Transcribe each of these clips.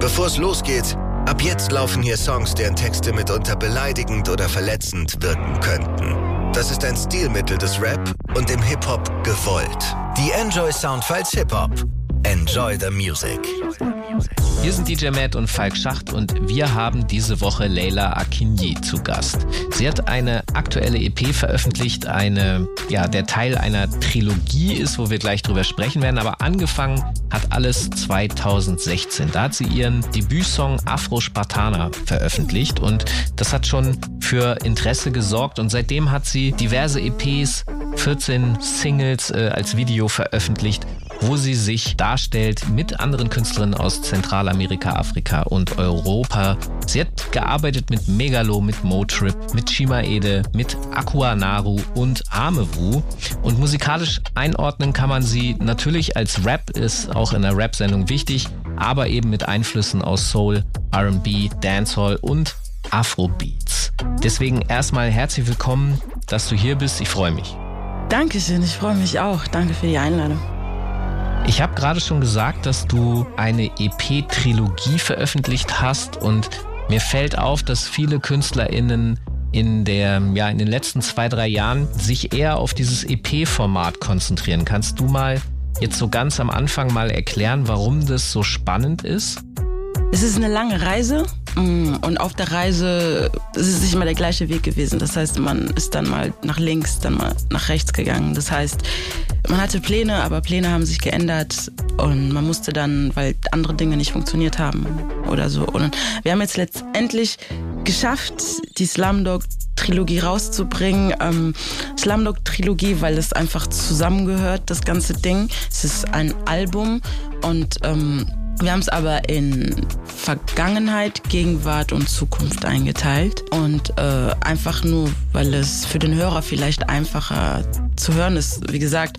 Bevor es losgeht, ab jetzt laufen hier Songs, deren Texte mitunter beleidigend oder verletzend wirken könnten. Das ist ein Stilmittel des Rap und im Hip-Hop gewollt. Die Enjoy Soundfiles Hip-Hop. Enjoy the music. Wir sind DJ Matt und Falk Schacht und wir haben diese Woche Leila Akinyi zu Gast. Sie hat eine aktuelle EP veröffentlicht, eine, ja, der Teil einer Trilogie ist, wo wir gleich drüber sprechen werden, aber angefangen hat alles 2016. Da hat sie ihren Debütsong Afro Spartaner veröffentlicht und das hat schon für Interesse gesorgt und seitdem hat sie diverse EPs, 14 Singles äh, als Video veröffentlicht wo sie sich darstellt mit anderen Künstlerinnen aus Zentralamerika, Afrika und Europa. Sie hat gearbeitet mit Megalo, mit Motrip, mit Shima Ede, mit Aqua Naru und Amewu. Und musikalisch einordnen kann man sie natürlich als Rap, ist auch in der Rap-Sendung wichtig, aber eben mit Einflüssen aus Soul, RB, Dancehall und Afrobeats. Deswegen erstmal herzlich willkommen, dass du hier bist. Ich freue mich. Dankeschön, ich freue mich auch. Danke für die Einladung. Ich habe gerade schon gesagt, dass du eine EP-Trilogie veröffentlicht hast und mir fällt auf, dass viele KünstlerInnen in der, ja, in den letzten zwei, drei Jahren sich eher auf dieses EP-Format konzentrieren. Kannst du mal jetzt so ganz am Anfang mal erklären, warum das so spannend ist? Es ist eine lange Reise und auf der Reise ist es nicht immer der gleiche Weg gewesen. Das heißt, man ist dann mal nach links, dann mal nach rechts gegangen. Das heißt, man hatte Pläne, aber Pläne haben sich geändert und man musste dann, weil andere Dinge nicht funktioniert haben oder so. Und wir haben jetzt letztendlich geschafft, die Slumdog Trilogie rauszubringen. Ähm, Slumdog Trilogie, weil es einfach zusammengehört, das ganze Ding. Es ist ein Album und ähm, wir haben es aber in Vergangenheit, Gegenwart und Zukunft eingeteilt. Und äh, einfach nur, weil es für den Hörer vielleicht einfacher zu hören ist. Wie gesagt,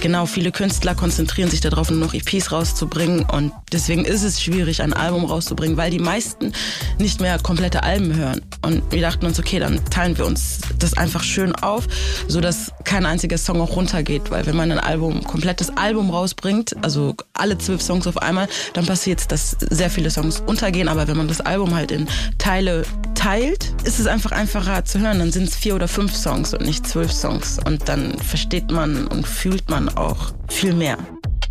genau, viele Künstler konzentrieren sich darauf, nur noch EPs rauszubringen. Und deswegen ist es schwierig, ein Album rauszubringen, weil die meisten nicht mehr komplette Alben hören. Und wir dachten uns, okay, dann teilen wir uns das einfach schön auf, sodass kein einziger Song auch runtergeht. Weil wenn man ein Album, komplettes Album rausbringt, also alle zwölf Songs auf einmal, dann passiert es, dass sehr viele Songs untergehen. Aber wenn man das Album halt in Teile teilt, ist es einfach einfacher zu hören. Dann sind es vier oder fünf Songs und nicht zwölf Songs. Und dann versteht man und fühlt man auch viel mehr.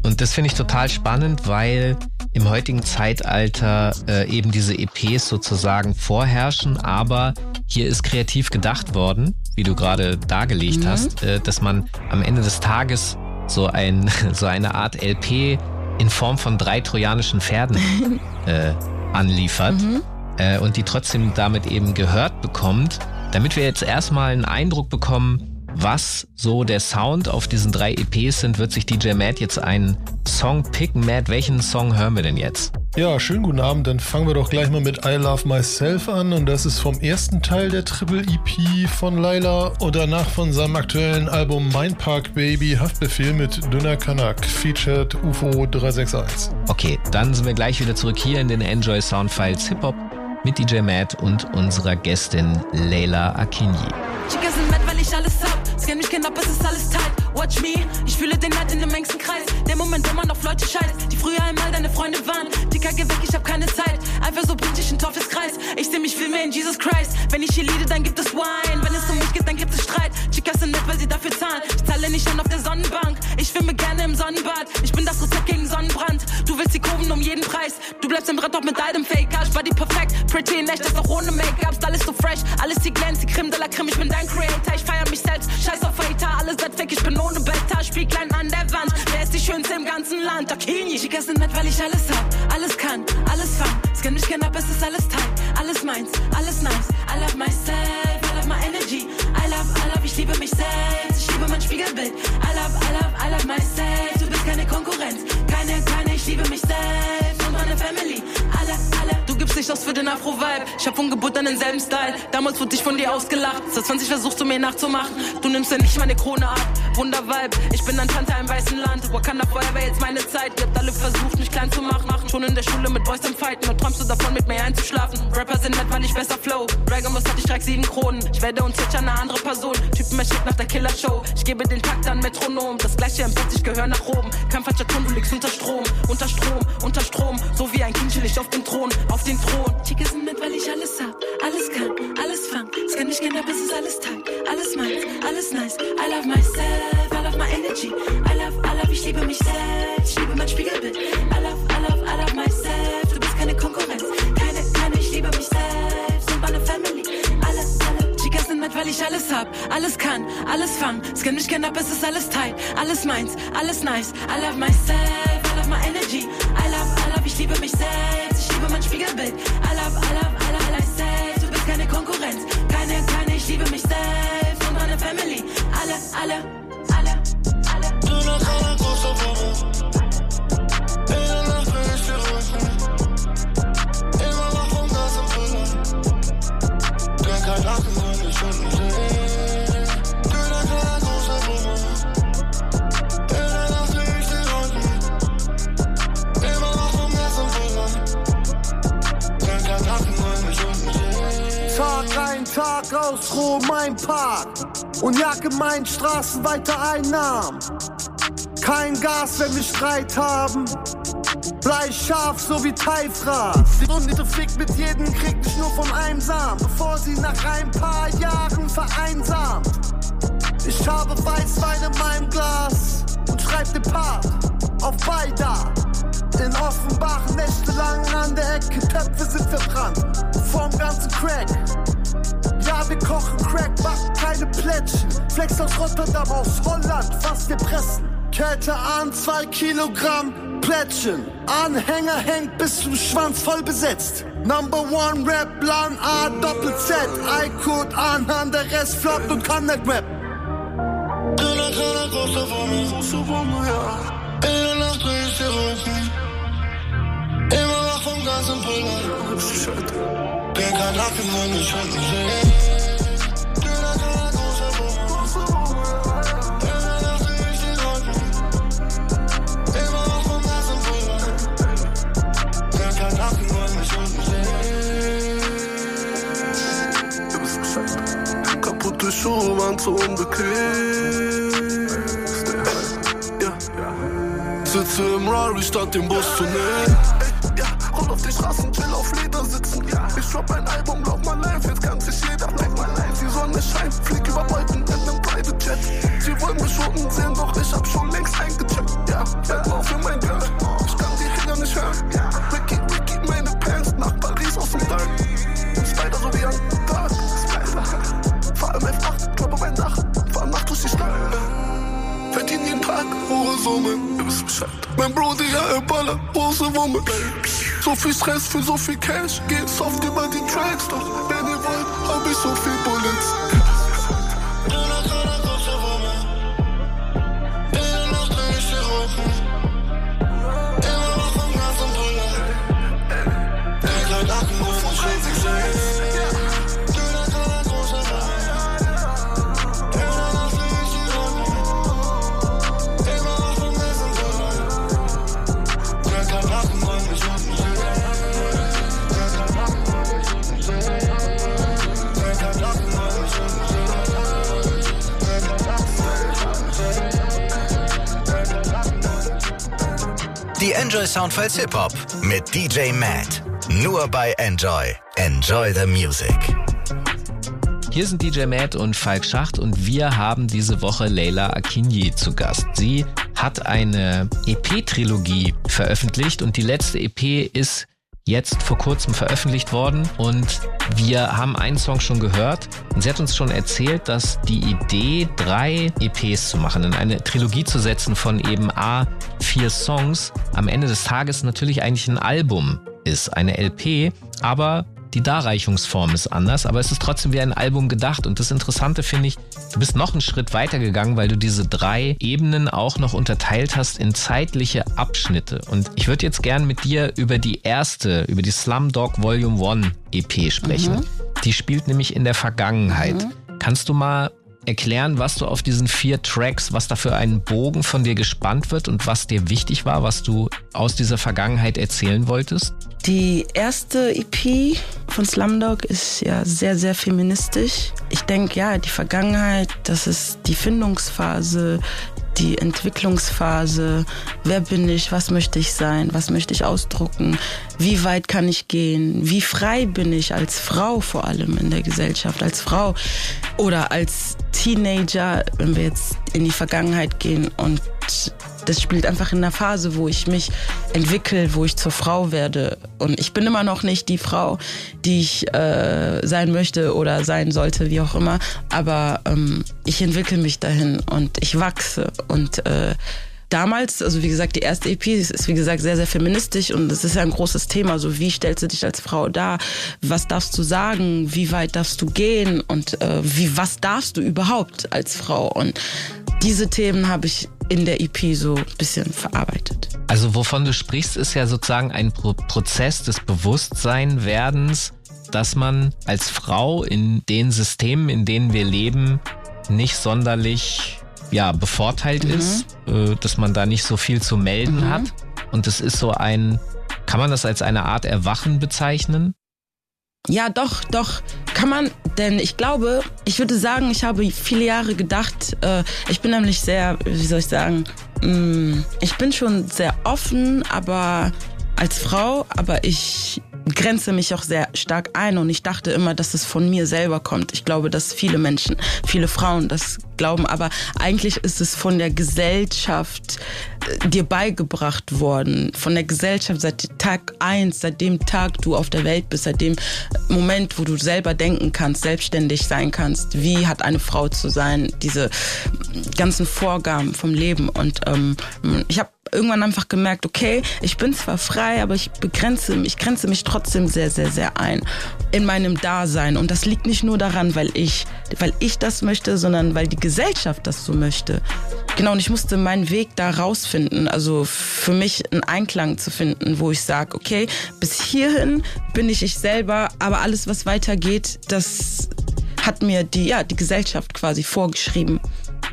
Und das finde ich total spannend, weil im heutigen Zeitalter äh, eben diese EPs sozusagen vorherrschen, aber hier ist kreativ gedacht worden, wie du gerade dargelegt mhm. hast, äh, dass man am Ende des Tages so, ein, so eine Art LP in Form von drei trojanischen Pferden äh, anliefert mhm. äh, und die trotzdem damit eben gehört bekommt, damit wir jetzt erstmal einen Eindruck bekommen, was so der Sound auf diesen drei EPs sind, wird sich DJ Matt jetzt einen Song picken. Matt, welchen Song hören wir denn jetzt? Ja, schönen guten Abend. Dann fangen wir doch gleich mal mit I Love Myself an. Und das ist vom ersten Teil der Triple EP von Laila und danach von seinem aktuellen Album Mind Park Baby Haftbefehl mit Dünner Kanak, featured UFO 361. Okay, dann sind wir gleich wieder zurück hier in den Enjoy Soundfiles Hip Hop mit DJ Matt und unserer Gästin Leila Akinyi. Scan mich knapp, es ist alles tight. Watch me, ich fühle den Neid in dem engsten Kreis. Der Moment, wo man auf Leute scheißt, die früher einmal deine Freunde waren. Dicker, geh weg, ich hab keine Zeit. Einfach so politisch in Teufelskreis. Ich seh mich viel mehr in Jesus Christ. Wenn ich hier liede, dann gibt es Wine. Wenn es um mich geht, dann gibt es Streit. Chicas sind nett, weil sie dafür zahlen. Ich zahle nicht schon auf der Sonnenbank. Ich schwimme gerne im Sonnenbad. Ich bin das Rezept gegen Sonnenbrand. Du willst die Kurven um jeden Preis. Du bleibst im Brett doch mit dem Fake. Ich war die perfekt. Pretty in echt, das auch ohne Make-ups. Alles so fresh. Alles die glänzt, die Creme de la Creme. Ich bin dein Creator. Ich feier mich selbst. Scheiß auf Hater. Alles wird fake. Ich bin ohne Beta. Spieglein an der Wand. Wer ist die schönste im ganzen Land? Akini. Chicas sind nett, weil ich alles hab. Alles kann. Alles fang. Scan mich kenn ab, es ist alles tight. Alles meins. Alles nice. I love myself. I love my energy. I love, I love. Ich liebe mich selbst. Ich liebe mein Spiegelbild. I love, I love, I love myself. Du bist keine Konkurrenz. Keine, keine. Ich liebe mich selbst und meine Family. Alle, alle. Gibst dich aus für den Afro-Vibe. Ich hab von Geburt an denselben Style. Damals wurde ich von dir ausgelacht. Seit 20 versuchst du mir nachzumachen. Du nimmst ja nicht meine Krone ab. Wundervibe. Ich bin ein Tante im weißen Land. Wakanda Forever, jetzt meine Zeit. Ihr habt alle versucht, mich klein zu machen. Schon in der Schule mit Boys am Fighten. Und träumst du davon, mit mir einzuschlafen? Rapper sind nett, weil ich besser flow. Dragon Ball hatte ich direkt sieben Kronen. Ich werde und zwitschern eine andere Person. Typen, schickt nach der Killer-Show. Ich gebe den Takt an Metronom. Das gleiche im Bett, ich gehöre nach oben. Kein falscher Ton, du liegst unter Strom. Unter Strom, unter Strom. So wie ein Kind ich auf dem Thron. Auf den Thron. Chicke sind nett, weil ich alles hab. Alles kann, alles fang. Kann nicht gehen, aber es ist alles Teil. Alles meins, alles nice. I love myself, I love my energy. I love, I love, ich liebe mich selbst. Ich liebe mein Spiegelbild. I love, I love, I love myself. Du bist keine Konkurrenz. Keine, keine, ich liebe mich selbst. Und meine Family. Alle, alle. Chicas sind nett, weil ich alles hab. Alles kann, alles fang. Es kann nicht gehen, aber es ist alles tight. Alles meins, alles nice. I love myself, I love my energy. I love, I love, ich liebe mich selbst. Liebe mein Spiegelbild. I love, I love, I love myself. Du bist keine Konkurrenz. Keine, keine, ich liebe mich selbst. Und meine Family. Alle, alle, alle, alle. Du nach einer großen Wohnung. In Nacht bin ich dir rufen. Immer noch vom Gas im. Denk Lachen, wenn ich unten Ruhe mein Park. Und jage meinen Straßen weiter Einnahmen. Kein Gas, wenn wir Streit haben. Bleib scharf, so wie Teifra. Die Runde fickt mit jedem Krieg dich nur von einem Samen, bevor sie nach ein paar Jahren vereinsamt. Ich habe Weißwein in meinem Glas und schreib den Part auf Beida. In Offenbach nächtelang an der Ecke, Töpfe sind verbrannt. Vom ganzen Crack. Ja, wir kochen Crack, backen keine Plättchen. Flex aus Rotterdam, aus Holland, was wir pressen. Kälte an, zwei Kilogramm Plättchen. Anhänger hängt bis zum Schwanz voll besetzt. Number one Rap, Plan A, Doppel Z. I-Code an, der Rest floppt und kann nicht rap. Du nach einer großen Wohnung. Große Wohnung, ja. In der Nacht dreh ich dir Rücken. Immer wach vom ganzen Brüller. They got nothing on the shoulders. kaputte Schuhe Sitze im Rari statt Bus zu nehmen. Unten sehen, doch ich hab schon längst eingecheckt. Ja, werd mal für mein Girl, ich kann die Hater nicht hören. Ja, Ricky, Ricky, meine Pants nach Paris aus dem Dark. Spider so wie ein Tag, Spider. Fahr im F8, glaube mein Dach, fahr Nacht durch die Stadt. Verdien jeden Tag hohe Summen, ihr wisst Bescheid. Mein Bruder, ja, er ballert große Wumme. So viel Stress für so viel Cash, geht soft über die Tracks. Doch wenn ihr wollt, hab ich so viel Bullets. Enjoy Soundfiles Hip Hop mit DJ Matt. Nur bei Enjoy. Enjoy the Music. Hier sind DJ Matt und Falk Schacht und wir haben diese Woche Leila Akinyi zu Gast. Sie hat eine EP-Trilogie veröffentlicht und die letzte EP ist jetzt vor kurzem veröffentlicht worden und wir haben einen Song schon gehört und sie hat uns schon erzählt, dass die Idee, drei EPs zu machen, in eine Trilogie zu setzen von eben A, vier Songs, am Ende des Tages natürlich eigentlich ein Album ist, eine LP, aber die Darreichungsform ist anders, aber es ist trotzdem wie ein Album gedacht. Und das Interessante finde ich, du bist noch einen Schritt weiter gegangen, weil du diese drei Ebenen auch noch unterteilt hast in zeitliche Abschnitte. Und ich würde jetzt gern mit dir über die erste, über die Slumdog Volume 1 EP sprechen. Die spielt nämlich in der Vergangenheit. Kannst du mal erklären, was du auf diesen vier Tracks, was da für einen Bogen von dir gespannt wird und was dir wichtig war, was du aus dieser Vergangenheit erzählen wolltest? Die erste EP von Slumdog ist ja sehr, sehr feministisch. Ich denke, ja, die Vergangenheit, das ist die Findungsphase, die Entwicklungsphase. Wer bin ich? Was möchte ich sein? Was möchte ich ausdrucken? Wie weit kann ich gehen? Wie frei bin ich als Frau vor allem in der Gesellschaft? Als Frau oder als Teenager, wenn wir jetzt in die Vergangenheit gehen und das spielt einfach in einer Phase, wo ich mich entwickle, wo ich zur Frau werde. Und ich bin immer noch nicht die Frau, die ich äh, sein möchte oder sein sollte, wie auch immer. Aber ähm, ich entwickle mich dahin und ich wachse. Und äh, damals, also wie gesagt, die erste EP ist, wie gesagt, sehr, sehr feministisch und es ist ja ein großes Thema. So, wie stellst du dich als Frau dar? Was darfst du sagen? Wie weit darfst du gehen? Und äh, wie, was darfst du überhaupt als Frau? Und diese Themen habe ich in der EP so ein bisschen verarbeitet. Also wovon du sprichst, ist ja sozusagen ein Pro Prozess des Bewusstseinwerdens, dass man als Frau in den Systemen, in denen wir leben, nicht sonderlich ja, bevorteilt mhm. ist, äh, dass man da nicht so viel zu melden mhm. hat. Und es ist so ein, kann man das als eine Art Erwachen bezeichnen? Ja, doch, doch, kann man, denn ich glaube, ich würde sagen, ich habe viele Jahre gedacht, äh, ich bin nämlich sehr, wie soll ich sagen, mh, mm, ich bin schon sehr offen, aber als Frau, aber ich grenze mich auch sehr stark ein und ich dachte immer, dass es von mir selber kommt. Ich glaube, dass viele Menschen, viele Frauen das glauben, aber eigentlich ist es von der Gesellschaft äh, dir beigebracht worden. Von der Gesellschaft seit Tag eins, seit dem Tag du auf der Welt bist, seit dem Moment, wo du selber denken kannst, selbstständig sein kannst. Wie hat eine Frau zu sein? Diese ganzen Vorgaben vom Leben und ähm, ich habe irgendwann einfach gemerkt, okay, ich bin zwar frei, aber ich begrenze mich, ich grenze mich trotzdem sehr, sehr, sehr ein in meinem Dasein. Und das liegt nicht nur daran, weil ich, weil ich das möchte, sondern weil die Gesellschaft das so möchte. Genau, und ich musste meinen Weg da rausfinden, also für mich einen Einklang zu finden, wo ich sage, okay, bis hierhin bin ich ich selber, aber alles, was weitergeht, das hat mir die, ja, die Gesellschaft quasi vorgeschrieben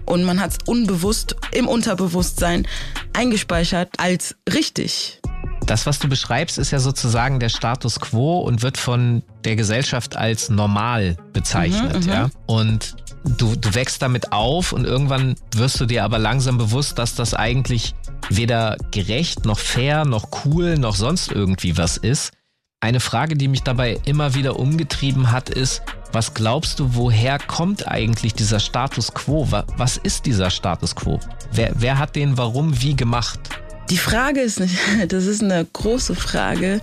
und man hat es unbewusst im Unterbewusstsein eingespeichert als richtig. Das, was du beschreibst, ist ja sozusagen der Status quo und wird von der Gesellschaft als normal bezeichnet, mhm, mhm. ja. Und du, du wächst damit auf und irgendwann wirst du dir aber langsam bewusst, dass das eigentlich weder gerecht noch fair noch cool noch sonst irgendwie was ist. Eine Frage, die mich dabei immer wieder umgetrieben hat, ist, was glaubst du, woher kommt eigentlich dieser Status quo? Was ist dieser Status quo? Wer, wer hat den warum wie gemacht? Die Frage ist nicht, das ist eine große Frage.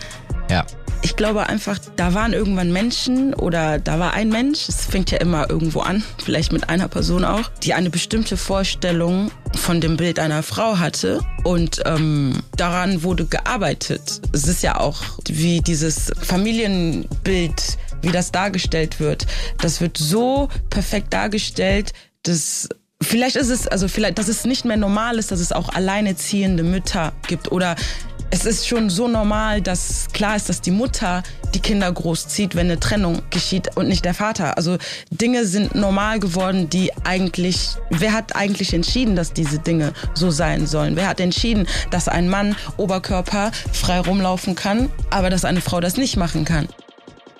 Ja. Ich glaube einfach, da waren irgendwann Menschen oder da war ein Mensch, es fängt ja immer irgendwo an, vielleicht mit einer Person auch, die eine bestimmte Vorstellung von dem Bild einer Frau hatte und ähm, daran wurde gearbeitet. Es ist ja auch wie dieses Familienbild wie das dargestellt wird. Das wird so perfekt dargestellt, dass vielleicht ist es, also vielleicht, dass es nicht mehr normal ist, dass es auch alleineziehende Mütter gibt oder es ist schon so normal, dass klar ist, dass die Mutter die Kinder großzieht, wenn eine Trennung geschieht und nicht der Vater. Also Dinge sind normal geworden, die eigentlich, wer hat eigentlich entschieden, dass diese Dinge so sein sollen? Wer hat entschieden, dass ein Mann Oberkörper frei rumlaufen kann, aber dass eine Frau das nicht machen kann?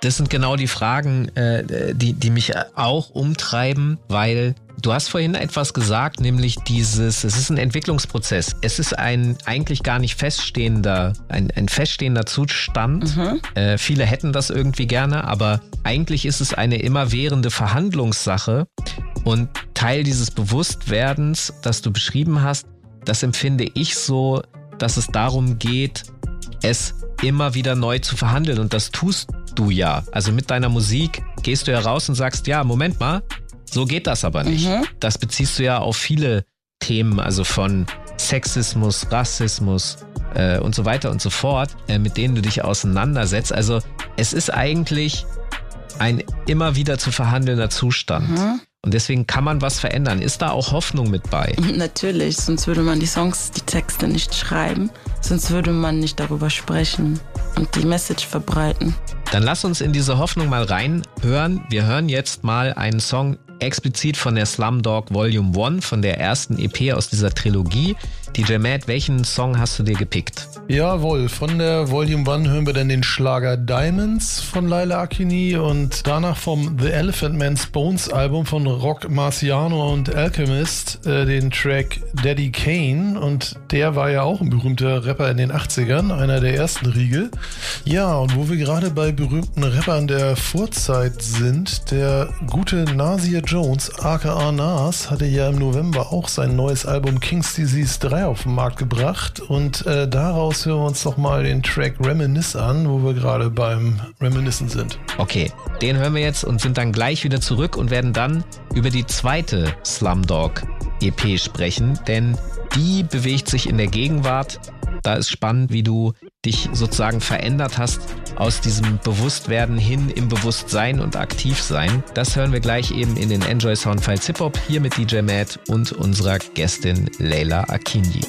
Das sind genau die Fragen, äh, die, die mich auch umtreiben, weil Du hast vorhin etwas gesagt, nämlich dieses, es ist ein Entwicklungsprozess. Es ist ein eigentlich gar nicht feststehender, ein, ein feststehender Zustand. Mhm. Äh, viele hätten das irgendwie gerne, aber eigentlich ist es eine immerwährende Verhandlungssache. Und Teil dieses Bewusstwerdens, das du beschrieben hast, das empfinde ich so, dass es darum geht, es immer wieder neu zu verhandeln. Und das tust du ja. Also mit deiner Musik gehst du ja raus und sagst, ja, Moment mal, so geht das aber nicht. Mhm. Das beziehst du ja auf viele Themen, also von Sexismus, Rassismus äh, und so weiter und so fort, äh, mit denen du dich auseinandersetzt. Also es ist eigentlich ein immer wieder zu verhandelnder Zustand. Mhm. Und deswegen kann man was verändern. Ist da auch Hoffnung mit bei? Natürlich, sonst würde man die Songs, die Texte nicht schreiben. Sonst würde man nicht darüber sprechen und die Message verbreiten. Dann lass uns in diese Hoffnung mal reinhören. Wir hören jetzt mal einen Song explizit von der Slumdog Volume 1, von der ersten EP aus dieser Trilogie. DJ Matt, welchen Song hast du dir gepickt? Jawohl, von der Volume 1 hören wir dann den Schlager Diamonds von Laila Akini und danach vom The Elephant Man's Bones Album von Rock Marciano und Alchemist äh, den Track Daddy Kane und der war ja auch ein berühmter Rapper in den 80ern, einer der ersten Riegel. Ja, und wo wir gerade bei berühmten Rappern der Vorzeit sind, der gute Nasir Jones, aka Nas, hatte ja im November auch sein neues Album King's Disease 3 auf den Markt gebracht und äh, daraus hören wir uns doch mal den Track Reminisce an, wo wir gerade beim Reminiscen sind. Okay, den hören wir jetzt und sind dann gleich wieder zurück und werden dann über die zweite Slumdog EP sprechen, denn die bewegt sich in der Gegenwart. Da ist spannend, wie du dich sozusagen verändert hast aus diesem Bewusstwerden hin im Bewusstsein und Aktivsein. Das hören wir gleich eben in den Enjoy Soundfiles Hip Hop hier mit DJ Matt und unserer Gästin Leila Akinji.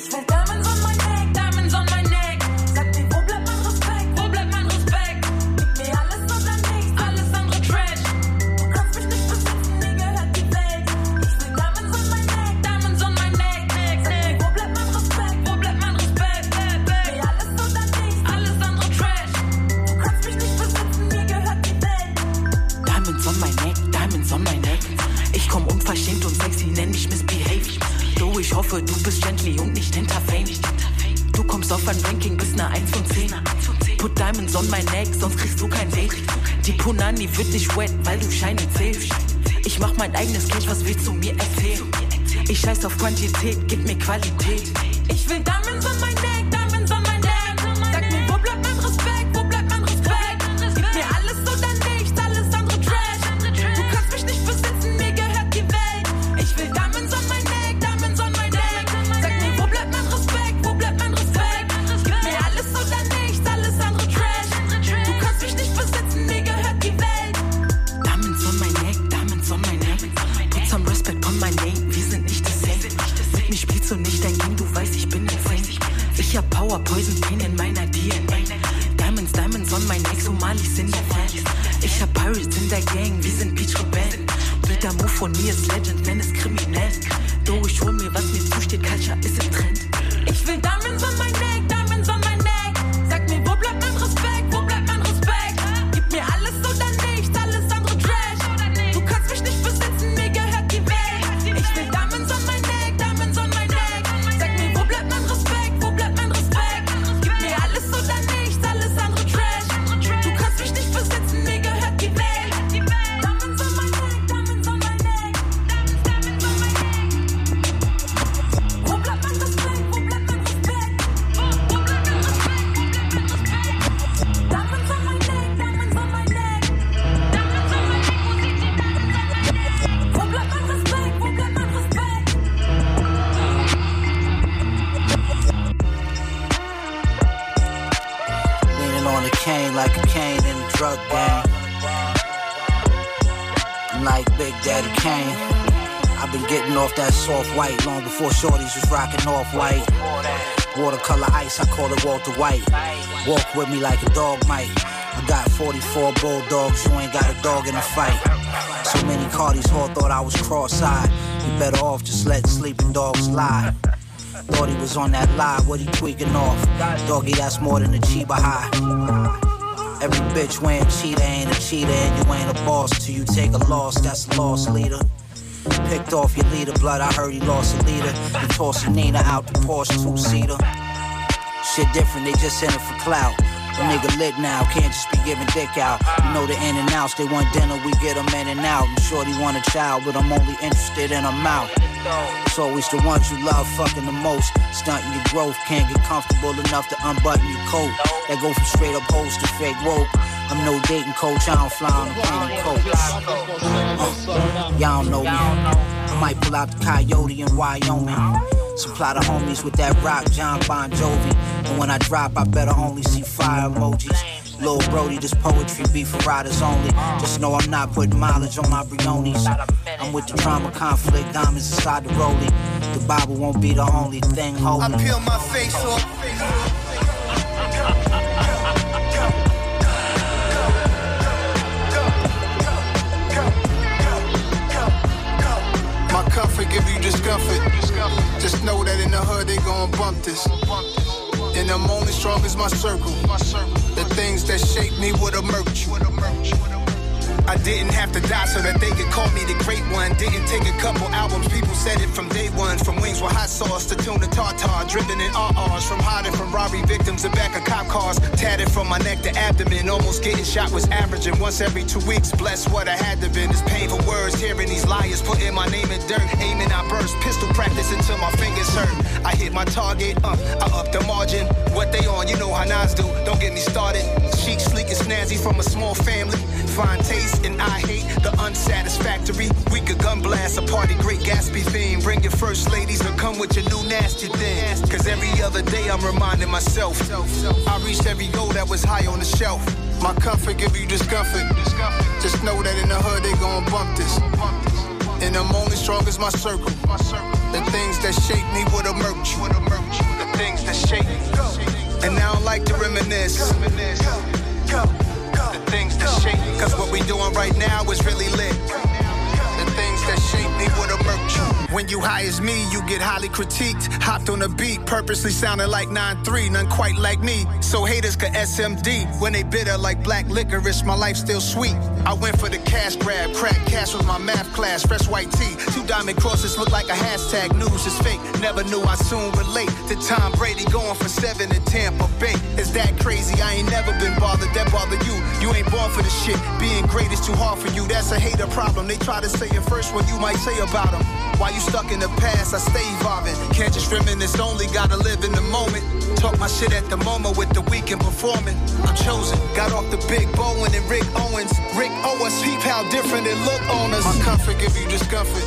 Wird nicht wet, weil du Scheine zählst. Ich mach mein eigenes Cash, was willst du mir erzählen? Ich scheiß auf Quantität, gib mir Qualität. Ich will Diamonds Walter White. Walk with me like a dog might. I got 44 bulldogs, you ain't got a dog in a fight. So many Cardis all thought I was cross-eyed. You better off just let sleeping dogs lie. Thought he was on that lie, what he tweaking off? Doggy, that's more than a Chiba high. Every bitch wearing cheetah ain't a cheetah, and you ain't a boss till you take a loss. That's a loss leader. Picked off your leader, blood. I heard he lost a leader. You tossing Nina out the Porsche two seater. Shit different, they just in it for clout. The nigga lit now, can't just be giving dick out. You know the in and outs, they want dinner, we get them in and out. I'm sure they want a child, but I'm only interested in a mouth. It's always the ones you love fucking the most. Stunting your growth, can't get comfortable enough to unbutton your coat. That go from straight up hoes to fake rope. I'm no dating coach, I don't fly on a plane coach. Y'all don't know me. I might pull out the coyote in Wyoming. Supply the homies with that rock, John Bon Jovi. And when I drop, I better only see fire emojis. Lil Brody, this poetry be for riders only. Just know I'm not putting mileage on my Briones. I'm with the drama, conflict, diamonds inside the rollie. The Bible won't be the only thing holding. I peel my face off. They gon' bump this. And I'm only strong as my circle. The things that shape me would emerge. I didn't have to die so that they could call me the great one. Didn't take a couple albums, people said it from day one. From wings with hot sauce to tuna tartar, driven in RRs. From hiding from robbery victims and back of cop cars. Tatted from my neck to abdomen, almost getting shot was averaging once every two weeks. Bless what I had to been. It's painful words, hearing these liars putting my name in dirt. Aiming, I burst, pistol practice until my fingers hurt. I hit my target, uh, I up the margin. What they on, you know how Nas do. Don't get me started. Chic, sleek, and snazzy from a small family. Fine taste, and I hate the unsatisfactory. We could gun blast a party, great Gatsby theme. Bring your first ladies or come with your new nasty thing. Cause every other day I'm reminding myself. I reached every goal that was high on the shelf. My comfort give you discomfort. Just know that in the hood they gon' bump this. And I'm only strong as my circle. The things that shape me would emerge. The things that shape me. And I don't like to reminisce. The things that shape me. Cause what we doing right now is really lit. That shape me. When you high as me, you get highly critiqued. Hopped on a beat, purposely sounding like 9-3, none quite like me. So haters could SMD. When they bitter like black licorice, my life still sweet. I went for the cash grab, crack cash was my math class, fresh white tee. Two diamond crosses look like a hashtag, news is fake. Never knew I soon relate to Tom Brady going for seven in Tampa Bay. Is that crazy? I ain't never been you. Ain't born for the shit. Being great is too hard for you, that's a hater problem. They try to say it first what you might say about them. Why you stuck in the past? I stay evolving. Can't just reminisce only, gotta live in the moment. Talk my shit at the moment with the weekend performing. I'm chosen. Got off the big Bowen and Rick Owens. Rick Owens, peep how different it look on us. My comfort give you discomfort.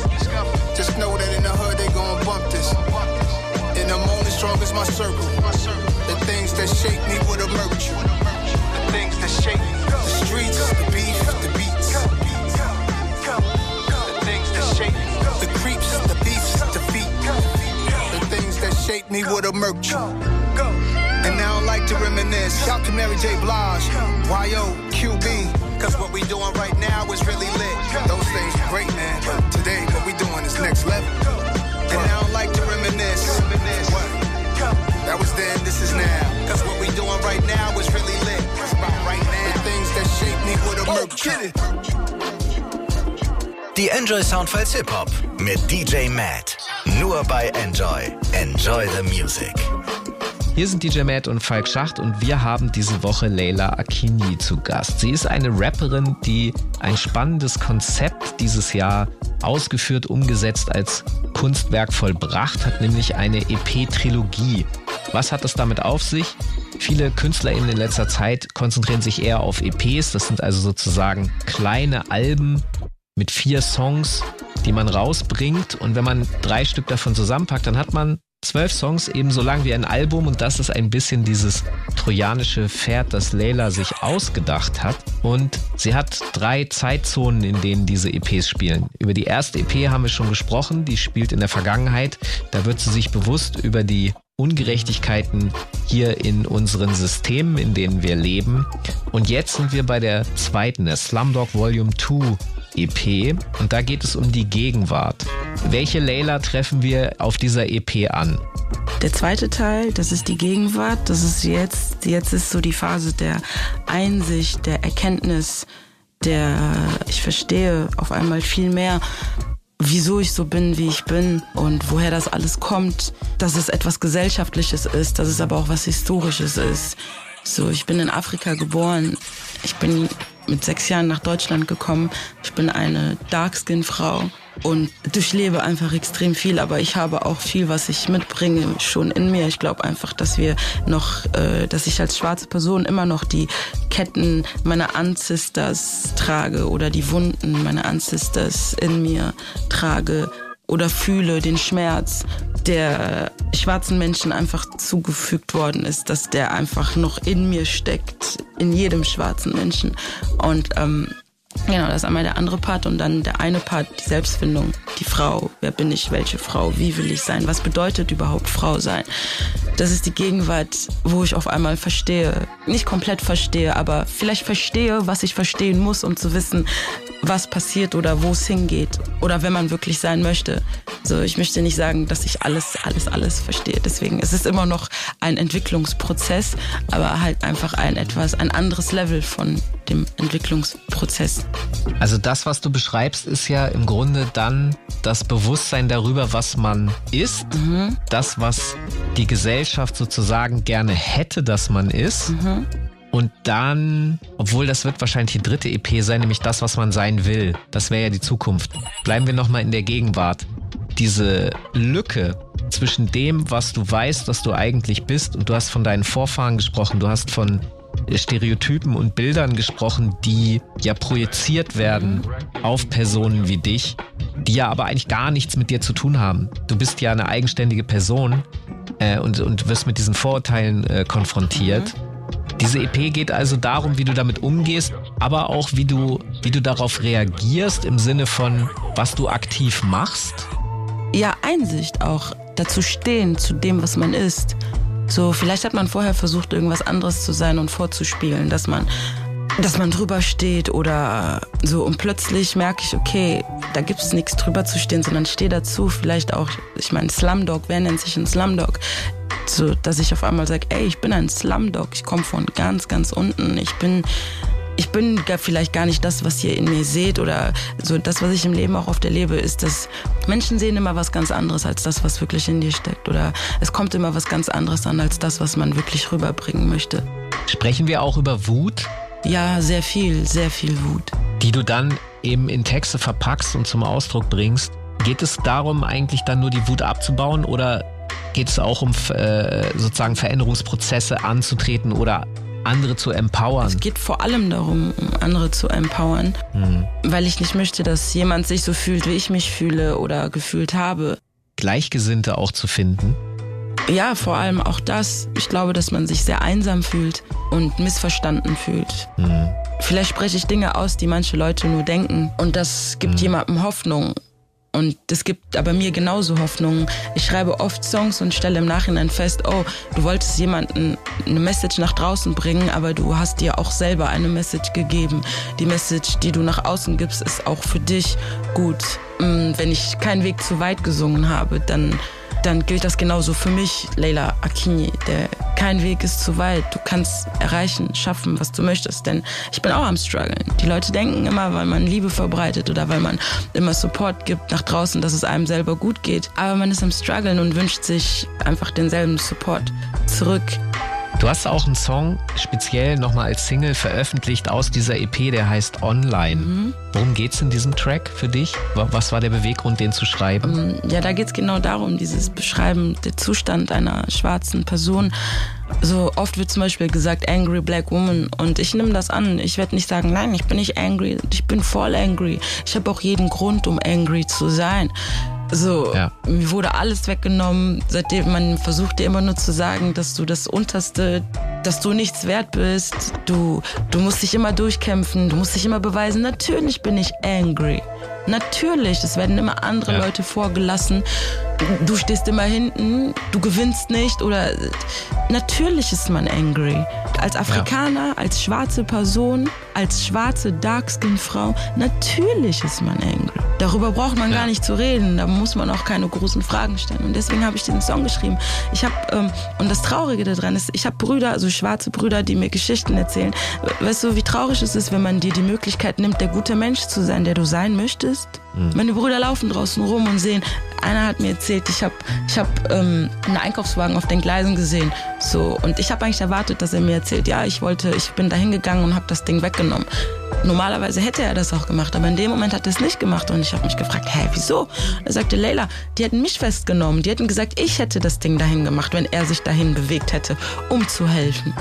Just know that in the hood they gon' bump this. And I'm only strong as my circle. The things that shape me would emerge. Things that shape me. The streets, the beef, the beats. The things that shape. The creeps, the beefs, the feet. The things that shape me would emerge. And now I don't like to reminisce. Shout to Mary J. Blige, YO, QB. Cause what we doing right now is really lit. Those things are great, man. But today, what we doing is next level. And I don't like to reminisce. That was then, this is now. Cause doing right now is really lit. Right now. The things that shape me would emerge. Die Enjoy Soundfiles Hip Hop mit DJ Matt. Nur bei Enjoy. Enjoy the Music. Hier sind DJ Matt und Falk Schacht und wir haben diese Woche Leila Akini zu Gast. Sie ist eine Rapperin, die ein spannendes Konzept dieses Jahr ausgeführt, umgesetzt als Kunstwerk vollbracht hat, nämlich eine EP-Trilogie. Was hat es damit auf sich? Viele KünstlerInnen in letzter Zeit konzentrieren sich eher auf EPs. Das sind also sozusagen kleine Alben mit vier Songs, die man rausbringt. Und wenn man drei Stück davon zusammenpackt, dann hat man zwölf Songs ebenso lang wie ein Album. Und das ist ein bisschen dieses trojanische Pferd, das Leila sich ausgedacht hat. Und sie hat drei Zeitzonen, in denen diese EPs spielen. Über die erste EP haben wir schon gesprochen. Die spielt in der Vergangenheit. Da wird sie sich bewusst über die Ungerechtigkeiten hier in unseren Systemen, in denen wir leben. Und jetzt sind wir bei der zweiten, der Slumdog Volume 2 EP. Und da geht es um die Gegenwart. Welche Layla treffen wir auf dieser EP an? Der zweite Teil, das ist die Gegenwart, das ist jetzt, jetzt ist so die Phase der Einsicht, der Erkenntnis, der ich verstehe auf einmal viel mehr, wieso ich so bin, wie ich bin und woher das alles kommt, dass es etwas Gesellschaftliches ist, dass es aber auch was Historisches ist. So, ich bin in Afrika geboren. Ich bin mit sechs Jahren nach Deutschland gekommen. Ich bin eine Darkskin-Frau und durchlebe einfach extrem viel, aber ich habe auch viel, was ich mitbringe, schon in mir. Ich glaube einfach, dass wir noch, äh, dass ich als schwarze Person immer noch die Ketten meiner Ancestors trage oder die Wunden meiner Ancestors in mir trage oder fühle den Schmerz, der schwarzen Menschen einfach zugefügt worden ist, dass der einfach noch in mir steckt, in jedem schwarzen Menschen. Und ähm, Genau, das ist einmal der andere Part und dann der eine Part, die Selbstfindung, die Frau. Wer bin ich, welche Frau, wie will ich sein, was bedeutet überhaupt Frau sein? Das ist die Gegenwart, wo ich auf einmal verstehe, nicht komplett verstehe, aber vielleicht verstehe, was ich verstehen muss, um zu wissen, was passiert oder wo es hingeht oder wenn man wirklich sein möchte. So, ich möchte nicht sagen, dass ich alles, alles, alles verstehe. Deswegen es ist es immer noch ein Entwicklungsprozess, aber halt einfach ein etwas, ein anderes Level von dem Entwicklungsprozess. Also das, was du beschreibst, ist ja im Grunde dann das Bewusstsein darüber, was man ist, mhm. das, was die Gesellschaft sozusagen gerne hätte, dass man ist. Mhm. Und dann, obwohl das wird wahrscheinlich die dritte EP sein, nämlich das, was man sein will. Das wäre ja die Zukunft. Bleiben wir nochmal in der Gegenwart. Diese Lücke zwischen dem, was du weißt, was du eigentlich bist, und du hast von deinen Vorfahren gesprochen, du hast von Stereotypen und Bildern gesprochen, die ja projiziert werden auf Personen wie dich, die ja aber eigentlich gar nichts mit dir zu tun haben. Du bist ja eine eigenständige Person äh, und, und wirst mit diesen Vorurteilen äh, konfrontiert. Mhm. Diese EP geht also darum, wie du damit umgehst, aber auch wie du, wie du darauf reagierst im Sinne von, was du aktiv machst. Ja, Einsicht auch, dazu stehen, zu dem, was man ist. So, vielleicht hat man vorher versucht, irgendwas anderes zu sein und vorzuspielen, dass man, dass man drüber steht oder so. Und plötzlich merke ich, okay, da gibt es nichts drüber zu stehen, sondern stehe dazu. Vielleicht auch, ich meine, Slumdog, wer nennt sich ein Slumdog? so, dass ich auf einmal sage, ey, ich bin ein Slumdog, ich komme von ganz, ganz unten, ich bin ich bin vielleicht gar nicht das, was ihr in mir seht oder so das, was ich im Leben auch oft erlebe, ist, dass Menschen sehen immer was ganz anderes als das, was wirklich in dir steckt oder es kommt immer was ganz anderes an als das, was man wirklich rüberbringen möchte. Sprechen wir auch über Wut? Ja, sehr viel, sehr viel Wut. Die du dann eben in Texte verpackst und zum Ausdruck bringst. Geht es darum, eigentlich dann nur die Wut abzubauen oder geht es auch um äh, sozusagen Veränderungsprozesse anzutreten oder andere zu empowern. Es geht vor allem darum, andere zu empowern, mhm. weil ich nicht möchte, dass jemand sich so fühlt, wie ich mich fühle oder gefühlt habe. Gleichgesinnte auch zu finden. Ja, vor allem auch das. Ich glaube, dass man sich sehr einsam fühlt und missverstanden fühlt. Mhm. Vielleicht spreche ich Dinge aus, die manche Leute nur denken. Und das gibt mhm. jemandem Hoffnung. Und es gibt aber mir genauso Hoffnung. Ich schreibe oft Songs und stelle im Nachhinein fest, oh, du wolltest jemanden eine Message nach draußen bringen, aber du hast dir auch selber eine Message gegeben. Die Message, die du nach außen gibst, ist auch für dich gut. Mm, wenn ich keinen Weg zu weit gesungen habe, dann dann gilt das genauso für mich, Leila Akini. Der, kein Weg ist zu weit. Du kannst erreichen, schaffen, was du möchtest. Denn ich bin auch am struggeln. Die Leute denken immer, weil man Liebe verbreitet oder weil man immer Support gibt nach draußen, dass es einem selber gut geht. Aber man ist am struggeln und wünscht sich einfach denselben Support zurück. Du hast auch einen Song speziell nochmal als Single veröffentlicht aus dieser EP, der heißt Online. Mhm. Worum geht es in diesem Track für dich? Was war der Beweggrund, den zu schreiben? Ähm, ja, da geht es genau darum, dieses Beschreiben der Zustand einer schwarzen Person. So oft wird zum Beispiel gesagt, angry black woman. Und ich nehme das an. Ich werde nicht sagen, nein, ich bin nicht angry. Ich bin voll angry. Ich habe auch jeden Grund, um angry zu sein. So, ja. mir wurde alles weggenommen. Seitdem man versucht dir immer nur zu sagen, dass du das Unterste, dass du nichts wert bist. Du, du musst dich immer durchkämpfen. Du musst dich immer beweisen. Natürlich bin ich angry. Natürlich, es werden immer andere ja. Leute vorgelassen. Du stehst immer hinten, du gewinnst nicht oder natürlich ist man angry. Als Afrikaner, ja. als schwarze Person, als schwarze Darkskin-Frau, natürlich ist man angry. Darüber braucht man ja. gar nicht zu reden, da muss man auch keine großen Fragen stellen. Und deswegen habe ich den Song geschrieben. Ich habe, ähm, und das Traurige daran ist, ich habe Brüder, also schwarze Brüder, die mir Geschichten erzählen. Weißt du, wie traurig es ist, wenn man dir die Möglichkeit nimmt, der gute Mensch zu sein, der du sein möchtest? Mhm. Meine Brüder laufen draußen rum und sehen, einer hat mir erzählt, ich habe ich hab, ähm, einen Einkaufswagen auf den Gleisen gesehen. So, und ich habe eigentlich erwartet, dass er mir erzählt, ja, ich wollte, ich bin da hingegangen und habe das Ding weggenommen. Normalerweise hätte er das auch gemacht, aber in dem Moment hat er es nicht gemacht und ich habe mich gefragt, hä, wieso? Er sagte, Leila, die hätten mich festgenommen, die hätten gesagt, ich hätte das Ding dahin gemacht, wenn er sich dahin bewegt hätte, um zu helfen.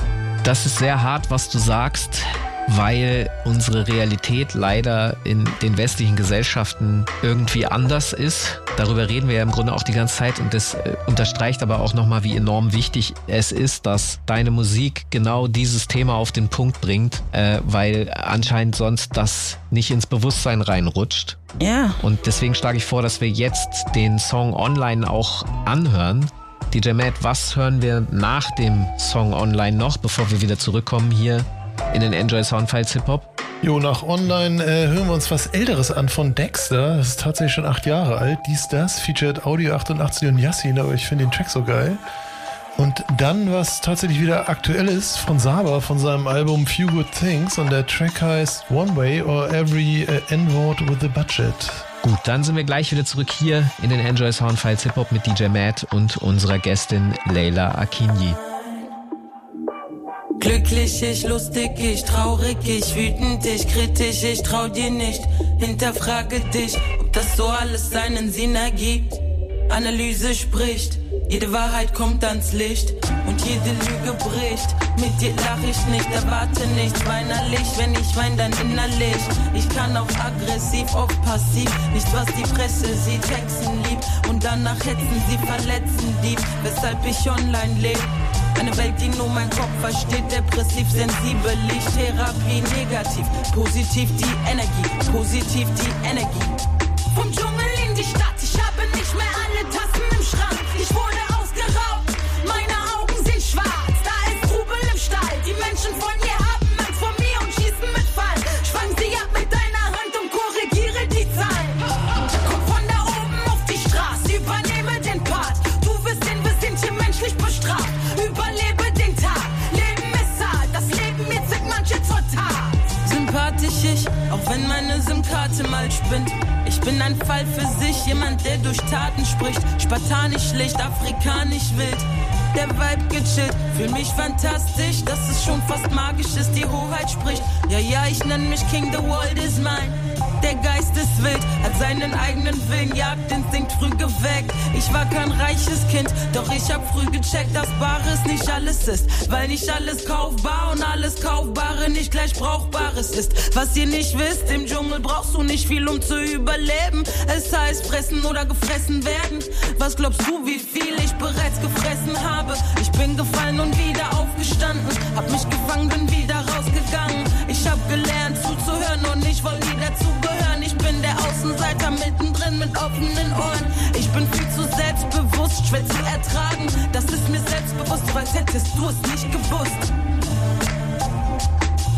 Das ist sehr hart, was du sagst weil unsere Realität leider in den westlichen Gesellschaften irgendwie anders ist. Darüber reden wir ja im Grunde auch die ganze Zeit und das äh, unterstreicht aber auch nochmal, wie enorm wichtig es ist, dass deine Musik genau dieses Thema auf den Punkt bringt, äh, weil anscheinend sonst das nicht ins Bewusstsein reinrutscht. Ja. Und deswegen schlage ich vor, dass wir jetzt den Song online auch anhören. DJ Matt, was hören wir nach dem Song online noch, bevor wir wieder zurückkommen hier in den Enjoy Soundfiles Hip Hop? Jo, nach Online äh, hören wir uns was Älteres an von Dexter. Das ist tatsächlich schon acht Jahre alt. Dies, das, featured Audio 88 und Yassin, aber ich finde den Track so geil. Und dann was tatsächlich wieder aktuell ist von Saba von seinem Album Few Good Things und der Track heißt One Way or Every uh, N-Word with a Budget. Gut, dann sind wir gleich wieder zurück hier in den Enjoy Soundfiles Hip Hop mit DJ Matt und unserer Gästin Leila Akinyi. Glücklich, ich lustig, ich traurig, ich wütend, ich kritisch, ich trau dir nicht. Hinterfrage dich, ob das so alles seinen Sinn ergibt. Analyse spricht, jede Wahrheit kommt ans Licht und jede Lüge bricht. Mit dir lach ich nicht, erwarte nichts weinerlich. Wenn ich wein, dann innerlich. Ich kann auch aggressiv, oft passiv. Nicht was die Presse sieht, Hexen liebt. Und danach hetzen sie, verletzen die, weshalb ich online lebe. Eine Welt, die nur mein Kopf versteht, depressiv, sensibel, Lichttherapie, negativ, positiv die Energie, positiv die Energie. Vom Dschungel in die Stadt, ich habe nicht mehr alle Tassen Menschen von hier haben Angst vor mir und schießen mit Fall. Schwang sie ab mit deiner Hand und korrigiere die Zahlen. Komm von da oben auf die Straße, übernehme den Part. Du wirst sehen, wir sind hier menschlich bestraft. Überlebe den Tag, Leben ist hart, das Leben mir zeigt manche zur Tat. Sympathisch ich, auch wenn meine SIM-Karte mal spinnt. Bin ein Fall für sich, jemand, der durch Taten spricht. Spartanisch schlicht, afrikanisch wild. Der Vibe gechillt, fühl mich fantastisch, dass es schon fast magisch ist, die Hoheit spricht. Ja, ja, ich nenn mich King, the world is mine. Der Geist ist wild, hat seinen eigenen Willen, Jagdinstinkt früh geweckt. Ich war kein reiches Kind, doch ich hab früh gecheckt, dass Bares nicht alles ist. Weil nicht alles kaufbar und alles Kaufbare nicht gleich Brauchbares ist. Was ihr nicht wisst, im Dschungel brauchst du nicht viel, um zu überleben. Es heißt fressen oder gefressen werden. Was glaubst du, wie viel ich bereits gefressen habe? Ich bin gefallen und wieder aufgestanden, hab mich gefangen, bin wieder rausgegangen. Ich hab gelernt zuzuhören und ich wollte nie dazugehören. Ich bin der Außenseiter mittendrin mit offenen Ohren. Ich bin viel zu selbstbewusst, schwer zu ertragen. Das ist mir selbstbewusst, als hättest du es nicht gewusst.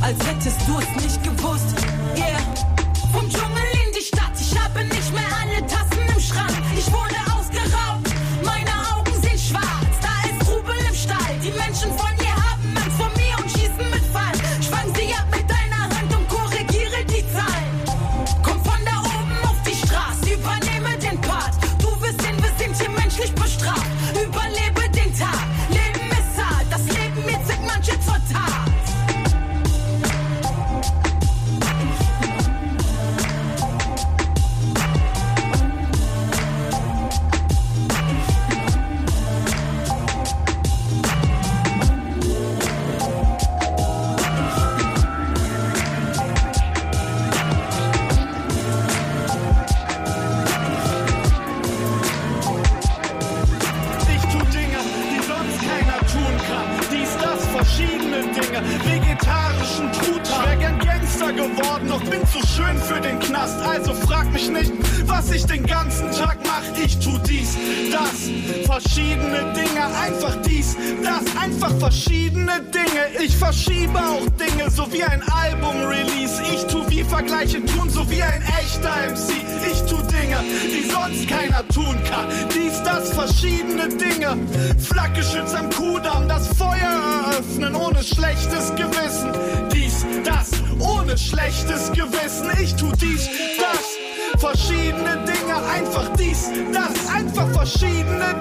Als hättest du es nicht gewusst.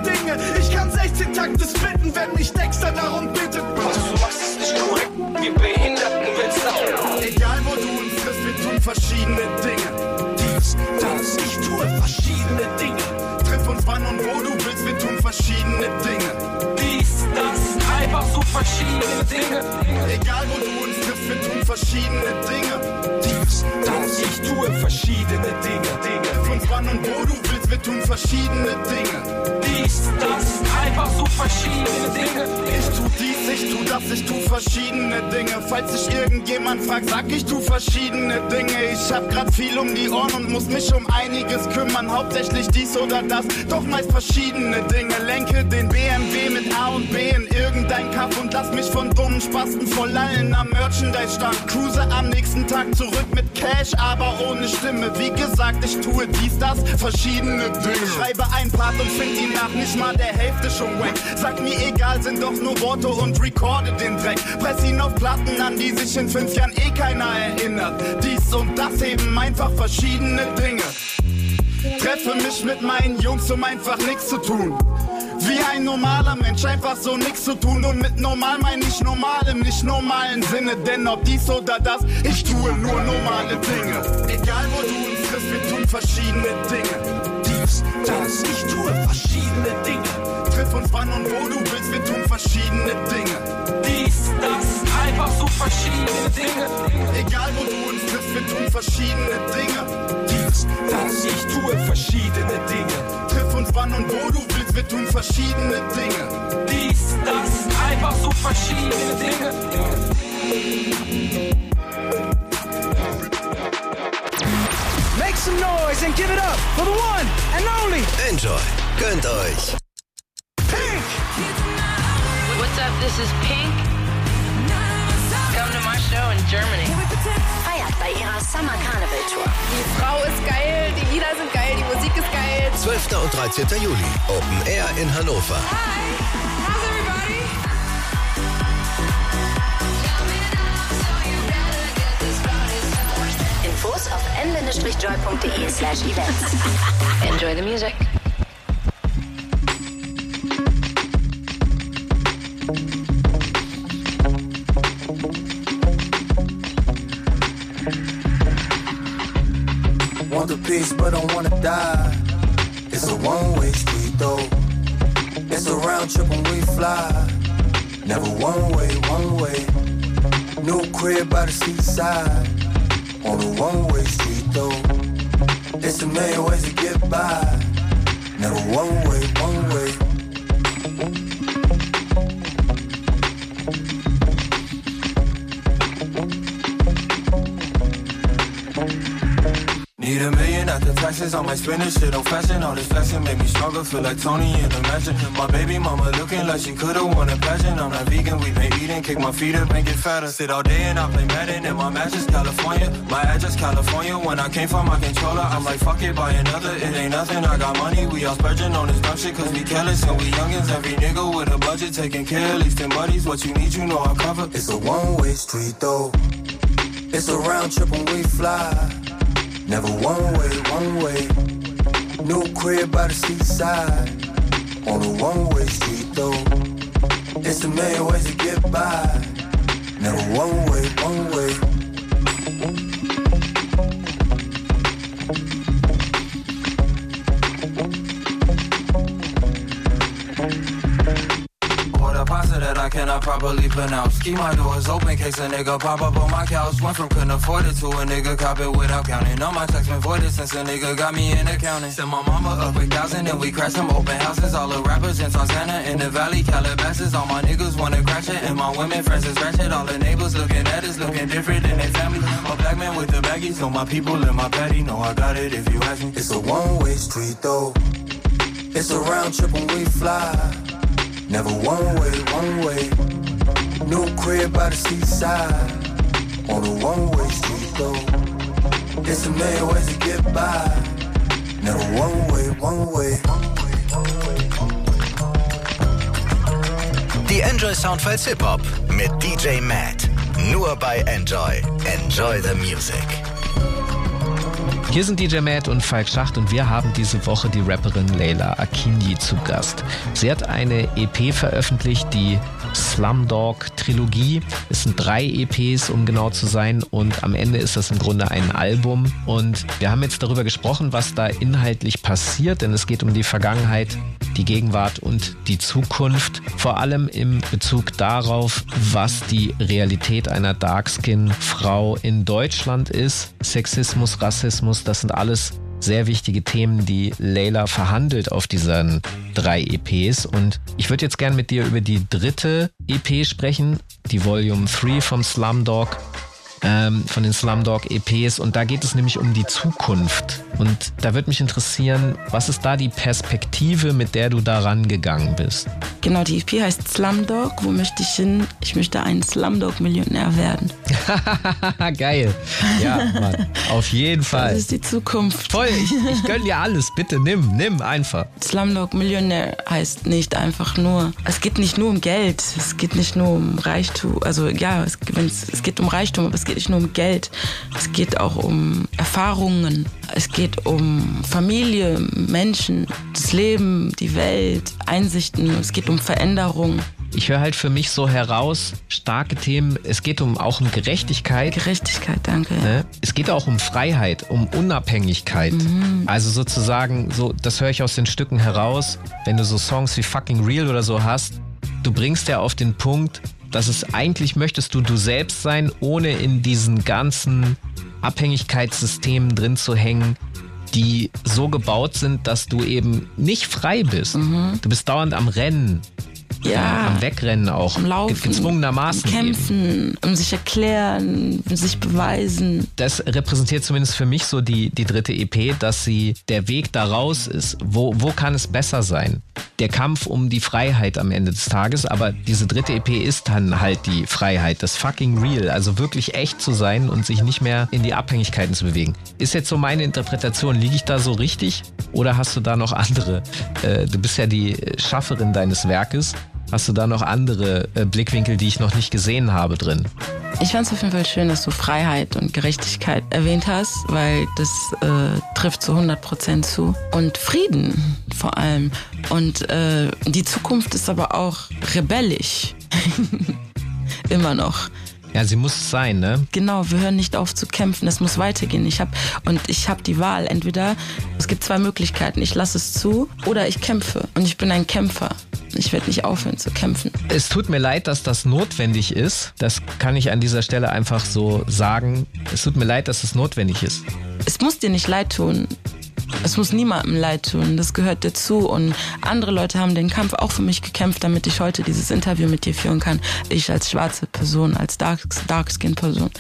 Dinge. Ich kann 16 Takte spitten, wenn mich Dexter darum bittet. Was du machst, ist nicht korrekt. Wir Behinderten willst auch. Egal wo du uns triffst, wir tun verschiedene Dinge. Dies, das, ich tue verschiedene Dinge. Triff uns wann und wo du willst, wir tun verschiedene Dinge. Dies, das, einfach so verschiedene Dinge. Egal wo du uns triffst, wir tun verschiedene Dinge. Das, ich tue verschiedene Dinge. Dinge. Uns wann und wo du willst, wir tun verschiedene Dinge. Dies, das, einfach so verschiedene Dinge. Ich tu dies, ich tu das, ich tu verschiedene Dinge. Falls sich irgendjemand fragt, sag ich tu verschiedene Dinge. Ich hab grad viel um die Ohren und muss mich um einiges kümmern. Hauptsächlich dies oder das, doch meist verschiedene Dinge. Lenke den BMW mit A und B in irgendein Kaff und lass mich von dummen Spasten, voll Lallen am Merchandise-Stand. Cruise am nächsten Tag zurück mit Cash, aber ohne Stimme. Wie gesagt, ich tue dies, das, verschiedene Dinge. Schreibe ein Part und find ihn nach nicht mal der Hälfte schon wack. Sag mir egal, sind doch nur Worte und recorde den Dreck. Press ihn auf Platten, an die sich in fünf Jahren eh keiner erinnert. Dies und das eben einfach verschiedene Dinge. Treffe mich mit meinen Jungs, um einfach nichts zu tun. Wie ein normaler Mensch, einfach so nichts zu tun. Und mit normal meine ich normal im nicht normalen Sinne. Denn ob dies oder das, ich tue nur normale Dinge. Egal wo du uns triffst, wir tun verschiedene Dinge. Dies, das, ich tue verschiedene Dinge. Triff uns wann und wo du willst, wir tun verschiedene Dinge. Dies, das, einfach so verschiedene Dinge. Egal wo du uns triffst, wir tun verschiedene Dinge. Dies, das, ich tue verschiedene Dinge. Uns wann und wo du willst, wir tun verschiedene Dinge. Dies, das, einfach so verschiedene Dinge. Make some noise and give it up for the one and only. Enjoy. Gönnt euch. Pink. What's up? This is Pink. 12. und 13. Juli. Open Air in Hannover. How's everybody? Infos auf n-joy.de slash events. Enjoy the music. Want the peace, but don't wanna die. It's a one-way street though. It's a round trip when we fly. Never one way, one way. New crib by the seaside. On a one-way street though. It's a million ways to get by. Never one way, one way. Might spend this shit on fashion. All this fashion make me stronger, feel like Tony in the mansion. My baby mama looking like she could've won a pageant. I'm not vegan, we been eating, kick my feet up and get fatter. Sit all day and I play Madden in my mattress, California. My address, California. When I came from my controller, I'm like, fuck it, buy another. It ain't nothing, I got money. We all splurging on this dumb shit, cause we careless and we youngins. Every nigga with a budget, taking care, at least in buddies. What you need, you know I cover. It's a one-way street though. It's a round trip when we fly. Never one way, one way. New crib by the seaside. On a one way street though. It's a million ways to get by. Never one way, one way. Properly pronounce. Keep my doors open, case a nigga pop up on my couch. Went from couldn't afford it to a nigga cop it without counting. All my checks been voided since a nigga got me in accounting. Sent my mama up a thousand, and we crashed some open houses. All the rappers in Tarzana in the valley, Calabasas. All my niggas wanna crash it, and my women friends is ratchet. All the neighbors looking at us, looking different than their family. A black man with the baggies, know my people in my patty. Know I got it if you ask me. It's a one way street though. It's a round trip when we fly. Never one way, one way. New crib by the seaside. On a one way street though. It's a million ways to get by. Never one way, one way. Die Enjoy Soundfiles Hip Hop mit DJ Matt. Nur bei Enjoy. Enjoy the music. Hier sind DJ Matt und Falk Schacht und wir haben diese Woche die Rapperin Leila Akinyi zu Gast. Sie hat eine EP veröffentlicht, die Slumdog Trilogie. Es sind drei EPs, um genau zu sein und am Ende ist das im Grunde ein Album und wir haben jetzt darüber gesprochen, was da inhaltlich passiert, denn es geht um die Vergangenheit, die Gegenwart und die Zukunft, vor allem im Bezug darauf, was die Realität einer Darkskin-Frau in Deutschland ist. Sexismus, Rassismus, das sind alles sehr wichtige Themen, die Leila verhandelt auf diesen drei EPs. Und ich würde jetzt gern mit dir über die dritte EP sprechen, die Volume 3 vom Slumdog ähm, von den Slumdog EPs und da geht es nämlich um die Zukunft. Und da würde mich interessieren, was ist da die Perspektive, mit der du da rangegangen bist? Genau, die EP heißt Slumdog. Wo möchte ich hin? Ich möchte ein Slumdog-Millionär werden. Geil. Ja, Mann. Auf jeden Fall. Das ist die Zukunft. Voll. Ich, ich gönn dir alles. Bitte nimm, nimm einfach. Slumdog-Millionär heißt nicht einfach nur, es geht nicht nur um Geld. Es geht nicht nur um Reichtum. Also ja, es, es geht um Reichtum, aber es geht nicht nur um Geld. Es geht auch um Erfahrungen. Es geht um Familie, Menschen, das Leben, die Welt, Einsichten. Es geht um Veränderung. Ich höre halt für mich so heraus, starke Themen. Es geht um auch um Gerechtigkeit. Gerechtigkeit, danke. Ne? Es geht auch um Freiheit, um Unabhängigkeit. Mhm. Also sozusagen, so, das höre ich aus den Stücken heraus. Wenn du so Songs wie Fucking Real oder so hast, du bringst ja auf den Punkt, dass es eigentlich möchtest du du selbst sein, ohne in diesen ganzen Abhängigkeitssystemen drin zu hängen, die so gebaut sind, dass du eben nicht frei bist. Mhm. Du bist dauernd am Rennen ja, am Wegrennen auch. Am Laufen. Gezwungenermaßen. Kämpfen, um sich erklären, um sich beweisen. Das repräsentiert zumindest für mich so die, die dritte EP, dass sie der Weg da raus ist. Wo, wo kann es besser sein? Der Kampf um die Freiheit am Ende des Tages, aber diese dritte EP ist dann halt die Freiheit, das fucking real, also wirklich echt zu sein und sich nicht mehr in die Abhängigkeiten zu bewegen. Ist jetzt so meine Interpretation, liege ich da so richtig oder hast du da noch andere? Äh, du bist ja die Schafferin deines Werkes. Hast du da noch andere äh, Blickwinkel, die ich noch nicht gesehen habe drin? Ich fand es auf jeden Fall schön, dass du Freiheit und Gerechtigkeit erwähnt hast, weil das äh, trifft zu 100 Prozent zu. Und Frieden vor allem. Und äh, die Zukunft ist aber auch rebellisch. Immer noch. Ja, sie muss sein, ne? Genau, wir hören nicht auf zu kämpfen, es muss weitergehen. Ich hab, und ich habe die Wahl, entweder es gibt zwei Möglichkeiten, ich lasse es zu oder ich kämpfe. Und ich bin ein Kämpfer. Ich werde nicht aufhören zu kämpfen. Es tut mir leid, dass das notwendig ist. Das kann ich an dieser Stelle einfach so sagen. Es tut mir leid, dass es notwendig ist. Es muss dir nicht leid tun. Es muss niemandem leid tun, das gehört dazu. Und andere Leute haben den Kampf auch für mich gekämpft, damit ich heute dieses Interview mit dir führen kann. Ich als schwarze Person, als Dark-Skin-Person.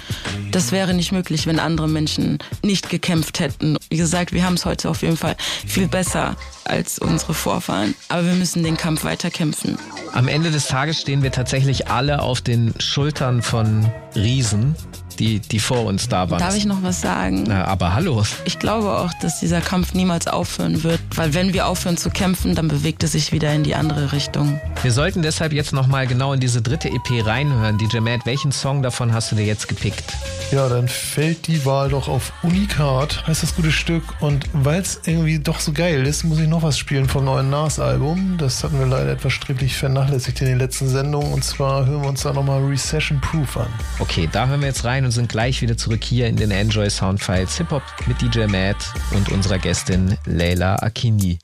Das wäre nicht möglich, wenn andere Menschen nicht gekämpft hätten. Wie gesagt, wir haben es heute auf jeden Fall viel besser als unsere Vorfahren. Aber wir müssen den Kampf weiterkämpfen. Am Ende des Tages stehen wir tatsächlich alle auf den Schultern von Riesen die, die vor uns da waren. Darf ich noch was sagen? Na, aber hallo. Ich glaube auch, dass dieser Kampf niemals aufhören wird, weil wenn wir aufhören zu kämpfen, dann bewegt es sich wieder in die andere Richtung. Wir sollten deshalb jetzt nochmal genau in diese dritte EP reinhören. DJ Matt, welchen Song davon hast du dir jetzt gepickt? Ja, dann fällt die Wahl doch auf Unikat, heißt das gute Stück. Und weil es irgendwie doch so geil ist, muss ich noch was spielen vom neuen Nas-Album. Das hatten wir leider etwas sträflich vernachlässigt in den letzten Sendungen. Und zwar hören wir uns da nochmal Recession Proof an. Okay, da hören wir jetzt rein und sind gleich wieder zurück hier in den Enjoy Soundfiles Hip Hop mit DJ Matt und unserer Gästin Leila Akini.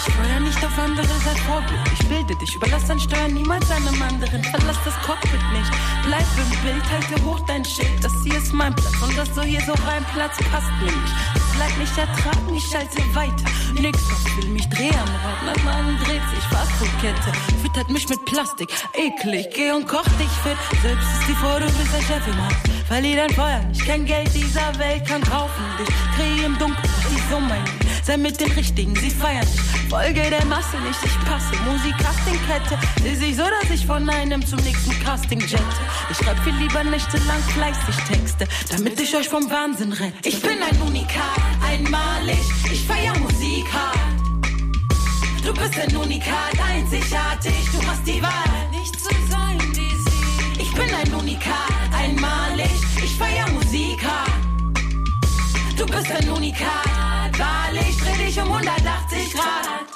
Dich, feuer nicht auf andere, sei vorbildlich, bilde dich, überlass dein Steuern niemals einem anderen, verlass das Cockpit nicht, bleib im Bild, halte hoch dein Schild, das hier ist mein Platz und dass du hier so rein. Platz passt mir nicht. Das Leid nicht ertragen, ich schalte weiter, nix, was will mich dreh am Rad, mein Mann dreht sich, Fastfood-Kette, füttert mich mit Plastik, eklig, geh und koch dich fit, selbst ist die Freude, du bist der Chef im Haus, verlier dein Feuer nicht, kein Geld dieser Welt kann kaufen dich, krieg im Dunkeln, die so mein Lied, sei mit den Richtigen, sie feiern dich, folge der Masse nicht, ich passe, Musik, Castingkette, ist ich so, dass ich von einem zum nächsten Casting jette, ich schreib viel lieber nächtelang fleißig Texte, damit ich euch vom Wahnsinn rette. Ich bin ein Unikat, einmalig, ich feier Musik hart. Du bist ein Unikat, einzigartig, du hast die Wahl, nicht zu sein wie sie. Ich bin ein Unikat, einmalig, ich feier Musik hart. Du bist ein Unikat, wahrlich, dreh dich um 180 Grad.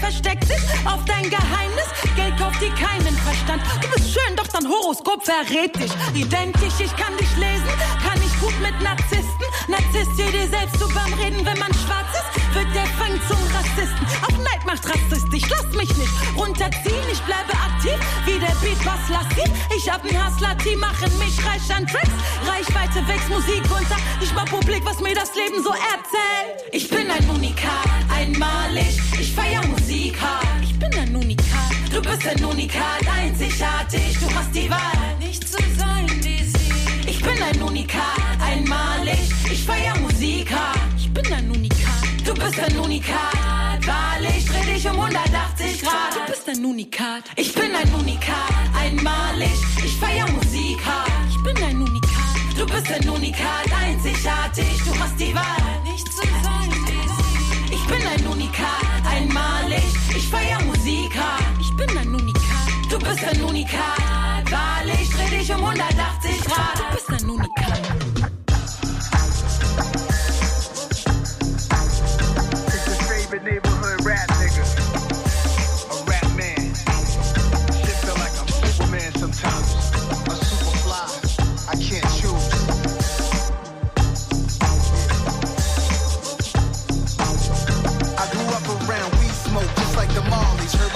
Versteckt sich auf dein Geheimnis. Geld kauft dir keinen Verstand. Du bist schön, doch dein Horoskop verrät dich. Identisch, ich kann dich lesen, kann ich gut mit Narzissten. Narzisst dir selbst so beim Reden, wenn man schwarz ist, wird der Fang zum Rassisten. Auch Neid macht rassistisch, lass mich nicht runterziehen. Ich bleibe aktiv, wie der Beat, was lass ihn? Ich hab ein Hustler-Team, machen mich reich an Tracks. Reichweite wächst, Musik runter. Ich mach Publik, was mir das Leben so erzählt. Ich bin ein Unikat, einmalig. Ein Unikat, einzigartig. Du hast die Wahl, nicht zu sein wie sie. Ich bin ein Unikat, einmalig. Ich feier Musik hart. Ich bin ein Unikat. Du bist ein Unikat. Wahrlich, dreh dich um 180 Grad. Du bist ein Unikat. Ich bin ein Unikat, einmalig. Ich feier Musik hart. Ich bin ein Unikat. Du bist ein Unikat, einzigartig.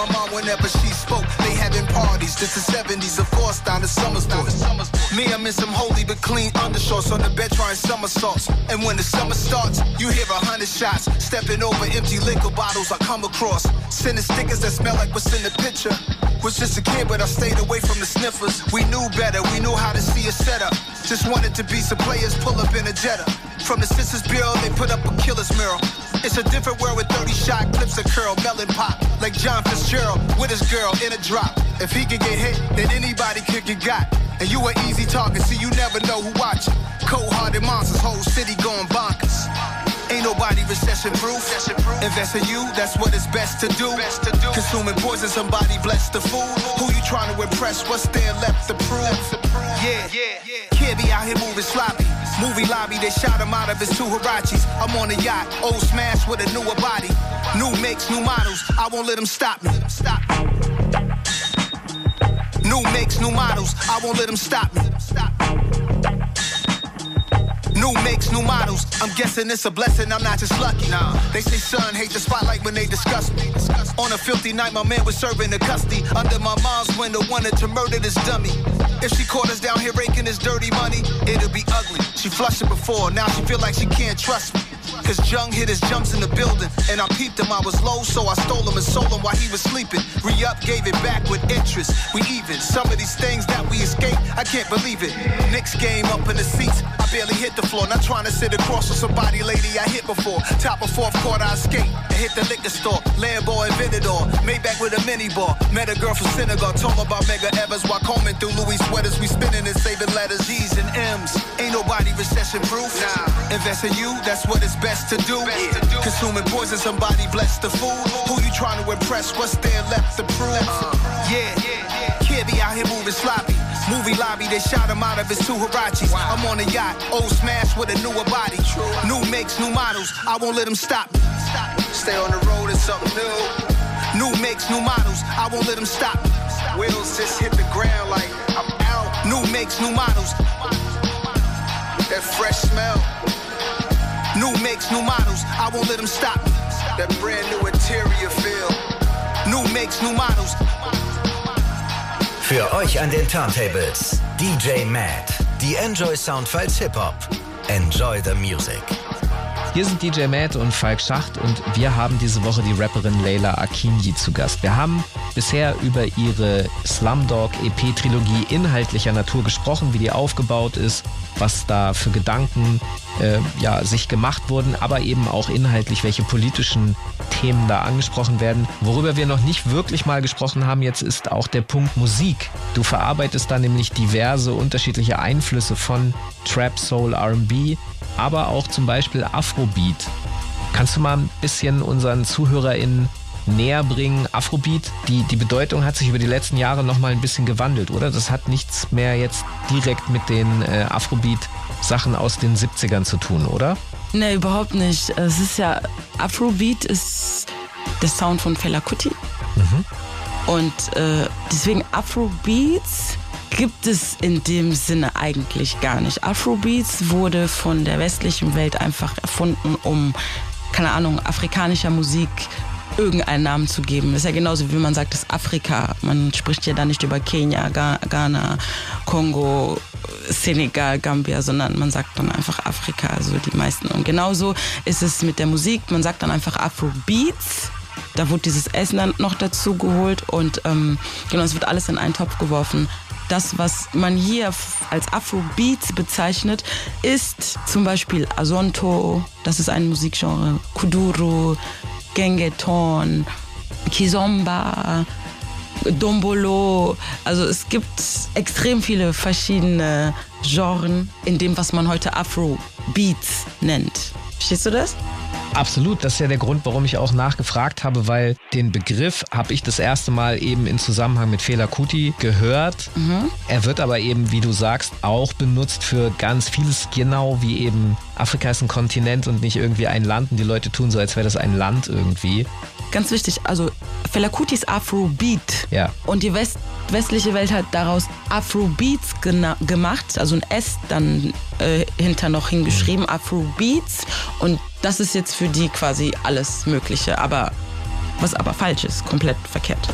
my mom whenever she parties, just the 70s, of course, down to Summersport. Me, I'm in some holy but clean undershorts on the bed trying somersaults. And when the summer starts, you hear a hundred shots. Stepping over empty liquor bottles I come across. Sending stickers that smell like what's in the picture. Was just a kid, but I stayed away from the sniffers. We knew better, we knew how to see a setup. Just wanted to be some players, pull up in a Jetta. From the Sisters Bureau, they put up a killer's mural. It's a different world with 30 shot clips of curl, melon pop. Like John Fitzgerald with his girl in a drop. If he could get hit, then anybody could get got. And you an easy target, see you never know who watching. Cold-hearted monsters, whole city going bonkers. Ain't nobody recession proof. Invest in you, that's what it's best to do. Consuming poison, somebody bless the food. Who you trying to impress? What's there left to prove? Yeah, yeah, yeah. Kid be out here moving sloppy. Movie lobby, they shot him out of his two Hirachis. I'm on a yacht, old smash with a newer body. New makes, new models. I won't let them stop me. Stop me. New makes, new models. I won't let them stop me. New makes, new models. I'm guessing it's a blessing, I'm not just lucky. Nah. They say son hate the spotlight when they discuss me. On a filthy night, my man was serving the custody. Under my mom's window, wanted to murder this dummy. If she caught us down here raking this dirty money, it'll be ugly. She flushed it before, now she feel like she can't trust me. Cause Jung hit his jumps in the building, and I peeped him. I was low, so I stole him and sold him while he was sleeping. Re up, gave it back with interest. We even. Some of these things that we escape, I can't believe it. Knicks game up in the seats, I barely hit the floor. Not trying to sit across from somebody, lady I hit before. Top of fourth quarter, I escape and hit the liquor store. Lambo and Venador, Maybach with a mini bar. Met a girl from Senegal, told me about Mega Evers while combing through Louis sweaters. We spinning and saving letters, G's and M's. Ain't nobody recession proof. Nah. Invest in you, that's what it's best to do. Consuming poison, somebody bless the food. Who you trying to impress? What's there left to prove? Yeah, kid be out here moving sloppy. Movie lobby, they shot him out of his two Hirachis. I'm on a yacht, old smash with a newer body. New makes, new models. I won't let them stop me. Stay on the road, it's something new. New makes, new models. I won't let them stop. Wheels just hit the ground like I'm out. New makes, new models. That fresh smell. New makes, new models. I won't let them stop me. That brand new interior feel. New makes, new models. Für euch an den Turntables DJ Matt. Die Enjoy Soundfiles Hip Hop. Enjoy the music. Hier sind DJ Matt und Falk Schacht und wir haben diese Woche die Rapperin Leila Akinyi zu Gast. Wir haben bisher über ihre Slumdog EP-Trilogie inhaltlicher Natur gesprochen, wie die aufgebaut ist, was da für Gedanken äh, ja, sich gemacht wurden, aber eben auch inhaltlich, welche politischen Themen da angesprochen werden. Worüber wir noch nicht wirklich mal gesprochen haben jetzt ist auch der Punkt Musik. Du verarbeitest da nämlich diverse unterschiedliche Einflüsse von Trap, Soul, RB, aber auch zum Beispiel Afrobeat. Kannst du mal ein bisschen unseren ZuhörerInnen näher bringen? Afrobeat, die, die Bedeutung hat sich über die letzten Jahre nochmal ein bisschen gewandelt, oder? Das hat nichts mehr jetzt direkt mit den äh, Afrobeat-Sachen aus den 70ern zu tun, oder? Nee, überhaupt nicht. Es ist ja, Afrobeat ist der Sound von Fela Kuti. Und äh, deswegen Afrobeats gibt es in dem Sinne eigentlich gar nicht. Afrobeats wurde von der westlichen Welt einfach erfunden, um, keine Ahnung, afrikanischer Musik irgendeinen Namen zu geben. Das ist ja genauso wie man sagt, das Afrika. Man spricht ja da nicht über Kenia, Ghana, Kongo, Senegal, Gambia, sondern man sagt dann einfach Afrika, also die meisten. Und genauso ist es mit der Musik. Man sagt dann einfach Afrobeats. Da wurde dieses Essen dann noch dazu geholt und ähm, genau, es wird alles in einen Topf geworfen. Das, was man hier als Afrobeats bezeichnet, ist zum Beispiel Azonto, das ist ein Musikgenre, Kuduro, Gengeton, Kizomba, Dombolo. Also es gibt extrem viele verschiedene Genren in dem, was man heute Afrobeats nennt. Verstehst du das? Absolut, das ist ja der Grund, warum ich auch nachgefragt habe, weil den Begriff habe ich das erste Mal eben in Zusammenhang mit Fela Kuti gehört. Er wird aber eben, wie du sagst, auch benutzt für ganz vieles, genau wie eben Afrika ist ein Kontinent und nicht irgendwie ein Land und die Leute tun so, als wäre das ein Land irgendwie. Ganz wichtig, also Fela Kuti ist Afrobeat. Ja. Und die West westliche Welt hat daraus Afrobeats gemacht, also ein S dann äh, hinter noch hingeschrieben, Afrobeats. Und das ist jetzt für die quasi alles Mögliche, aber was aber falsch ist, komplett verkehrt.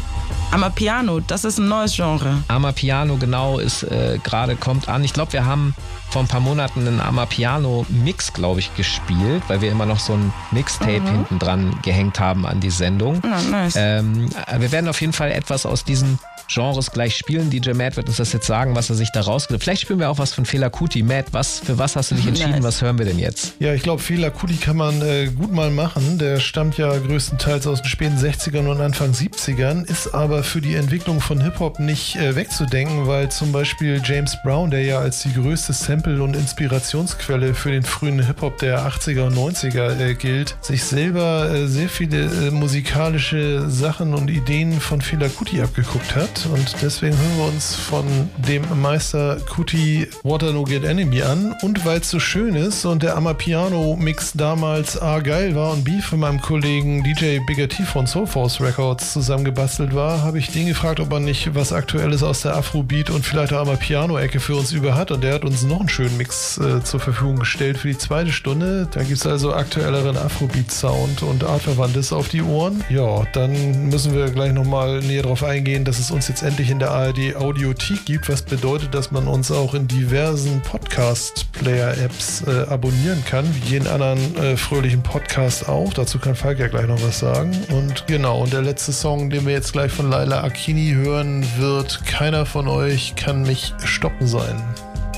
Amapiano, das ist ein neues Genre. Amapiano genau ist äh, gerade kommt an. Ich glaube, wir haben vor ein paar Monaten einen Amapiano Mix, glaube ich, gespielt, weil wir immer noch so ein Mixtape Mhm. hinten dran gehängt haben an die Sendung. Ja, nice. Ähm, wir werden auf jeden Fall etwas aus diesen Genres gleich spielen. DJ Matt wird uns das jetzt sagen, was er sich da rausgesucht Vielleicht spielen wir auch was von Fela Kuti. Matt, was, für was hast du dich entschieden? Nice. Was hören wir denn jetzt? Ja, ich glaube, Fela Kuti kann man äh, gut mal machen. Der stammt ja größtenteils aus den späten 60ern und Anfang 70ern, ist aber für die Entwicklung von Hip-Hop nicht äh, wegzudenken, weil zum Beispiel James Brown, der ja als die größte Sample- und Inspirationsquelle für den frühen Hip-Hop der 80er und 90er äh, gilt, sich selber äh, sehr viele äh, musikalische Sachen und Ideen von Fela Kuti abgeguckt hat. Und deswegen hören wir uns von dem Meister Kuti Waterloo Get Enemy an. Und weil es so schön ist und der Amapiano-Mix damals A geil war und B von meinem Kollegen DJ Bigger T von Soulforce Records zusammengebastelt war, habe ich den gefragt, ob er nicht was Aktuelles aus der Afrobeat und vielleicht der Amapiano-Ecke für uns über hat. Und der hat uns noch einen schönen Mix äh, zur Verfügung gestellt für die zweite Stunde. Da gibt es also aktuelleren Afrobeat-Sound und Artverwandtes auf die Ohren. Ja, dann müssen wir gleich nochmal näher darauf eingehen, dass es uns jetzt endlich in der ARD Audiothek gibt, was bedeutet, dass man uns auch in diversen Podcast-Player-Apps äh, abonnieren kann, wie jeden anderen äh, fröhlichen Podcast auch. Dazu kann Falk ja gleich noch was sagen. Und genau, und der letzte Song, den wir jetzt gleich von Laila Akini hören wird, keiner von euch kann mich stoppen sein.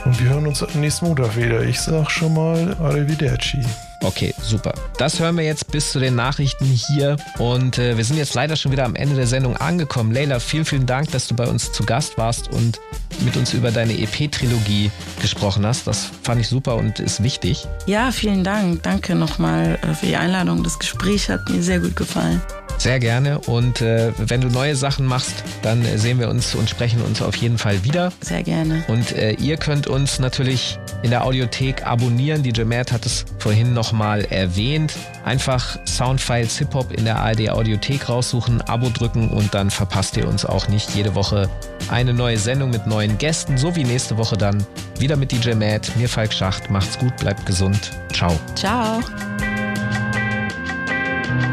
Und wir hören uns nächsten Montag wieder. Ich sag schon mal Arrivederci. Okay, super. Das hören wir jetzt bis zu den Nachrichten hier. Und äh, wir sind jetzt leider schon wieder am Ende der Sendung angekommen. Leila, vielen, vielen Dank, dass du bei uns zu Gast warst und mit uns über deine EP-Trilogie gesprochen hast. Das fand ich super und ist wichtig. Ja, vielen Dank. Danke nochmal äh, für die Einladung. Das Gespräch hat mir sehr gut gefallen. Sehr gerne. Und äh, wenn du neue Sachen machst, dann sehen wir uns und sprechen uns auf jeden Fall wieder. Sehr gerne. Und äh, ihr könnt uns natürlich in der Audiothek abonnieren. DJ Matt hat es vorhin nochmal erwähnt. Einfach Soundfiles Hip-Hop in der ARD Audiothek raussuchen, Abo drücken und dann verpasst ihr uns auch nicht jede Woche eine neue Sendung mit neuen Gästen, so wie nächste Woche dann wieder mit DJ Matt. Mir Falk Schacht. Macht's gut, bleibt gesund. Ciao. Ciao.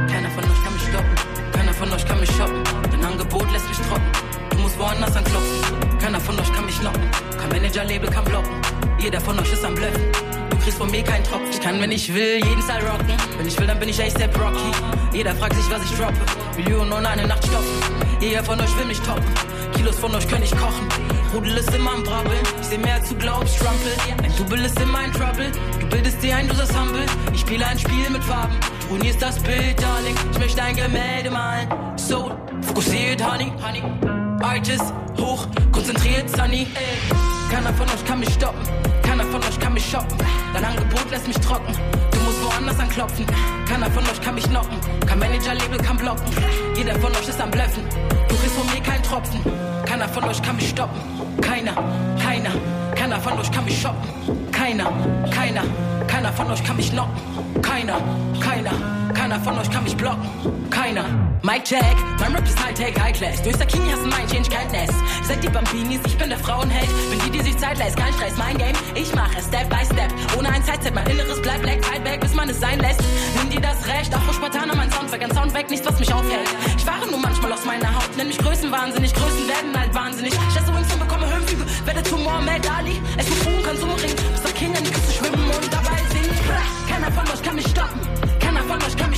Keiner von euch kann mich stoppen, keiner von euch kann mich shoppen. Dein Angebot lässt mich trocken, du musst woanders anklopfen. Keiner von euch kann mich locken, kein Manager-Label kann blocken. Jeder von euch ist am Bluffen, du kriegst von mir keinen Tropfen. Ich kann, wenn ich will, jeden Style rocken. Wenn ich will, dann bin ich ASAP Rocky. Jeder fragt sich, was ich droppe. Millionen und eine Nacht stoppen. Jeder von euch will mich toppen. Kilos von euch können ich kochen. Rudel ist immer am Brabbeln. Ich seh mehr als du glaubst, Strumpel. Ein Double ist immer ein Trouble. Du bildest dir ein, du das Humble. Ich spiele ein Spiel mit Farben. Du ruinierst das Bild, Darling. Ich möchte ein Gemälde malen. So, fokussiert, Honey. Honey. Artist, hoch, konzentriert, Sunny. Keiner von euch kann mich stoppen. Keiner von euch kann mich shoppen. Dein Angebot lässt mich trocken. Du musst woanders anklopfen. Keiner von euch kann mich knocken. Kein Manager-Label kann blocken. Jeder von euch ist am Bluffen. Du kriegst von mir keinen Tropfen. Keiner von euch kann mich stoppen. Keiner, keiner, Keiner von euch kann mich shoppen. Keiner, keiner, keiner von euch kann mich knocken. Keiner, keiner, keiner von euch kann mich blocken. Keiner. Mike Jack, mein Rap ist High-Tech, High-Class. Du der King, hast mein Change Kindness. Ihr seid die Bambinis, ich bin der Frauenheld. Bin die, die sich Zeit lässt, kein Stress, mein Game. Ich mache Step by Step. Ohne ein Zeitset, mein Inneres bleibt black, fight back, bis man es sein lässt. Nimm dir das Recht, auch Spartaner mein Soundtrack, ein Sound weg, nichts, was mich aufhält. Ich fahre nur manchmal aus meiner Haut, nenn mich Größenwahnsinnig. Größen werden halt wahnsinnig. Ich esse Wings und bekomme Höhenflüge, werde zu Mohammed Ali. Es mit Fugen, Konsum, Ring, bis der King in die Küste schwimmen und dabei singen. Keiner von euch kann mich stoppen.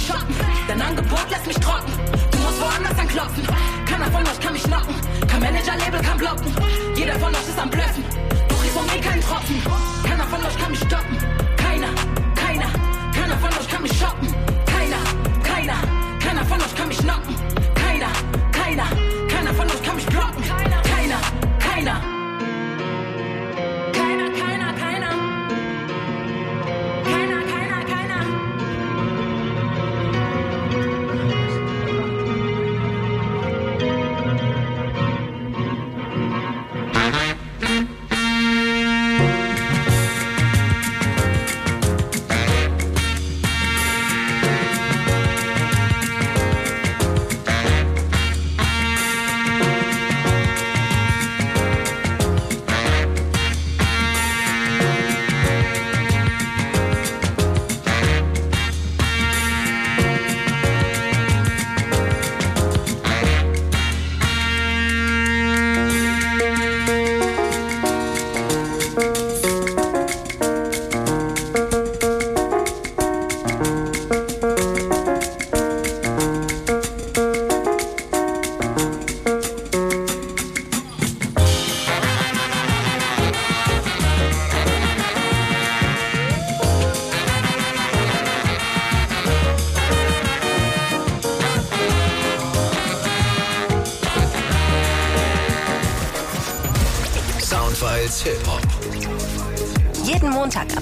Mich shoppen. Dein Angebot lässt mich trocken. Du musst woanders anklopfen. Keiner von euch kann mich knocken. Kein Manager-Label kann blocken. Jeder von euch ist am Blöffen. Du kriegst von mir keinen Tropfen. Keiner von euch kann mich stoppen. Keiner, keiner, keiner von euch kann mich shoppen.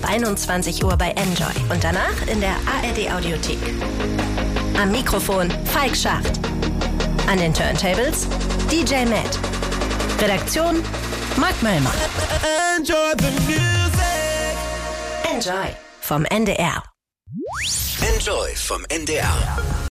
21 Uhr bei Enjoy und danach in der ARD Audiothek. Am Mikrofon Falk Schacht. An den Turntables DJ Matt. Redaktion Mark Möllmann. Enjoy the music. Enjoy vom NDR. Enjoy vom NDR.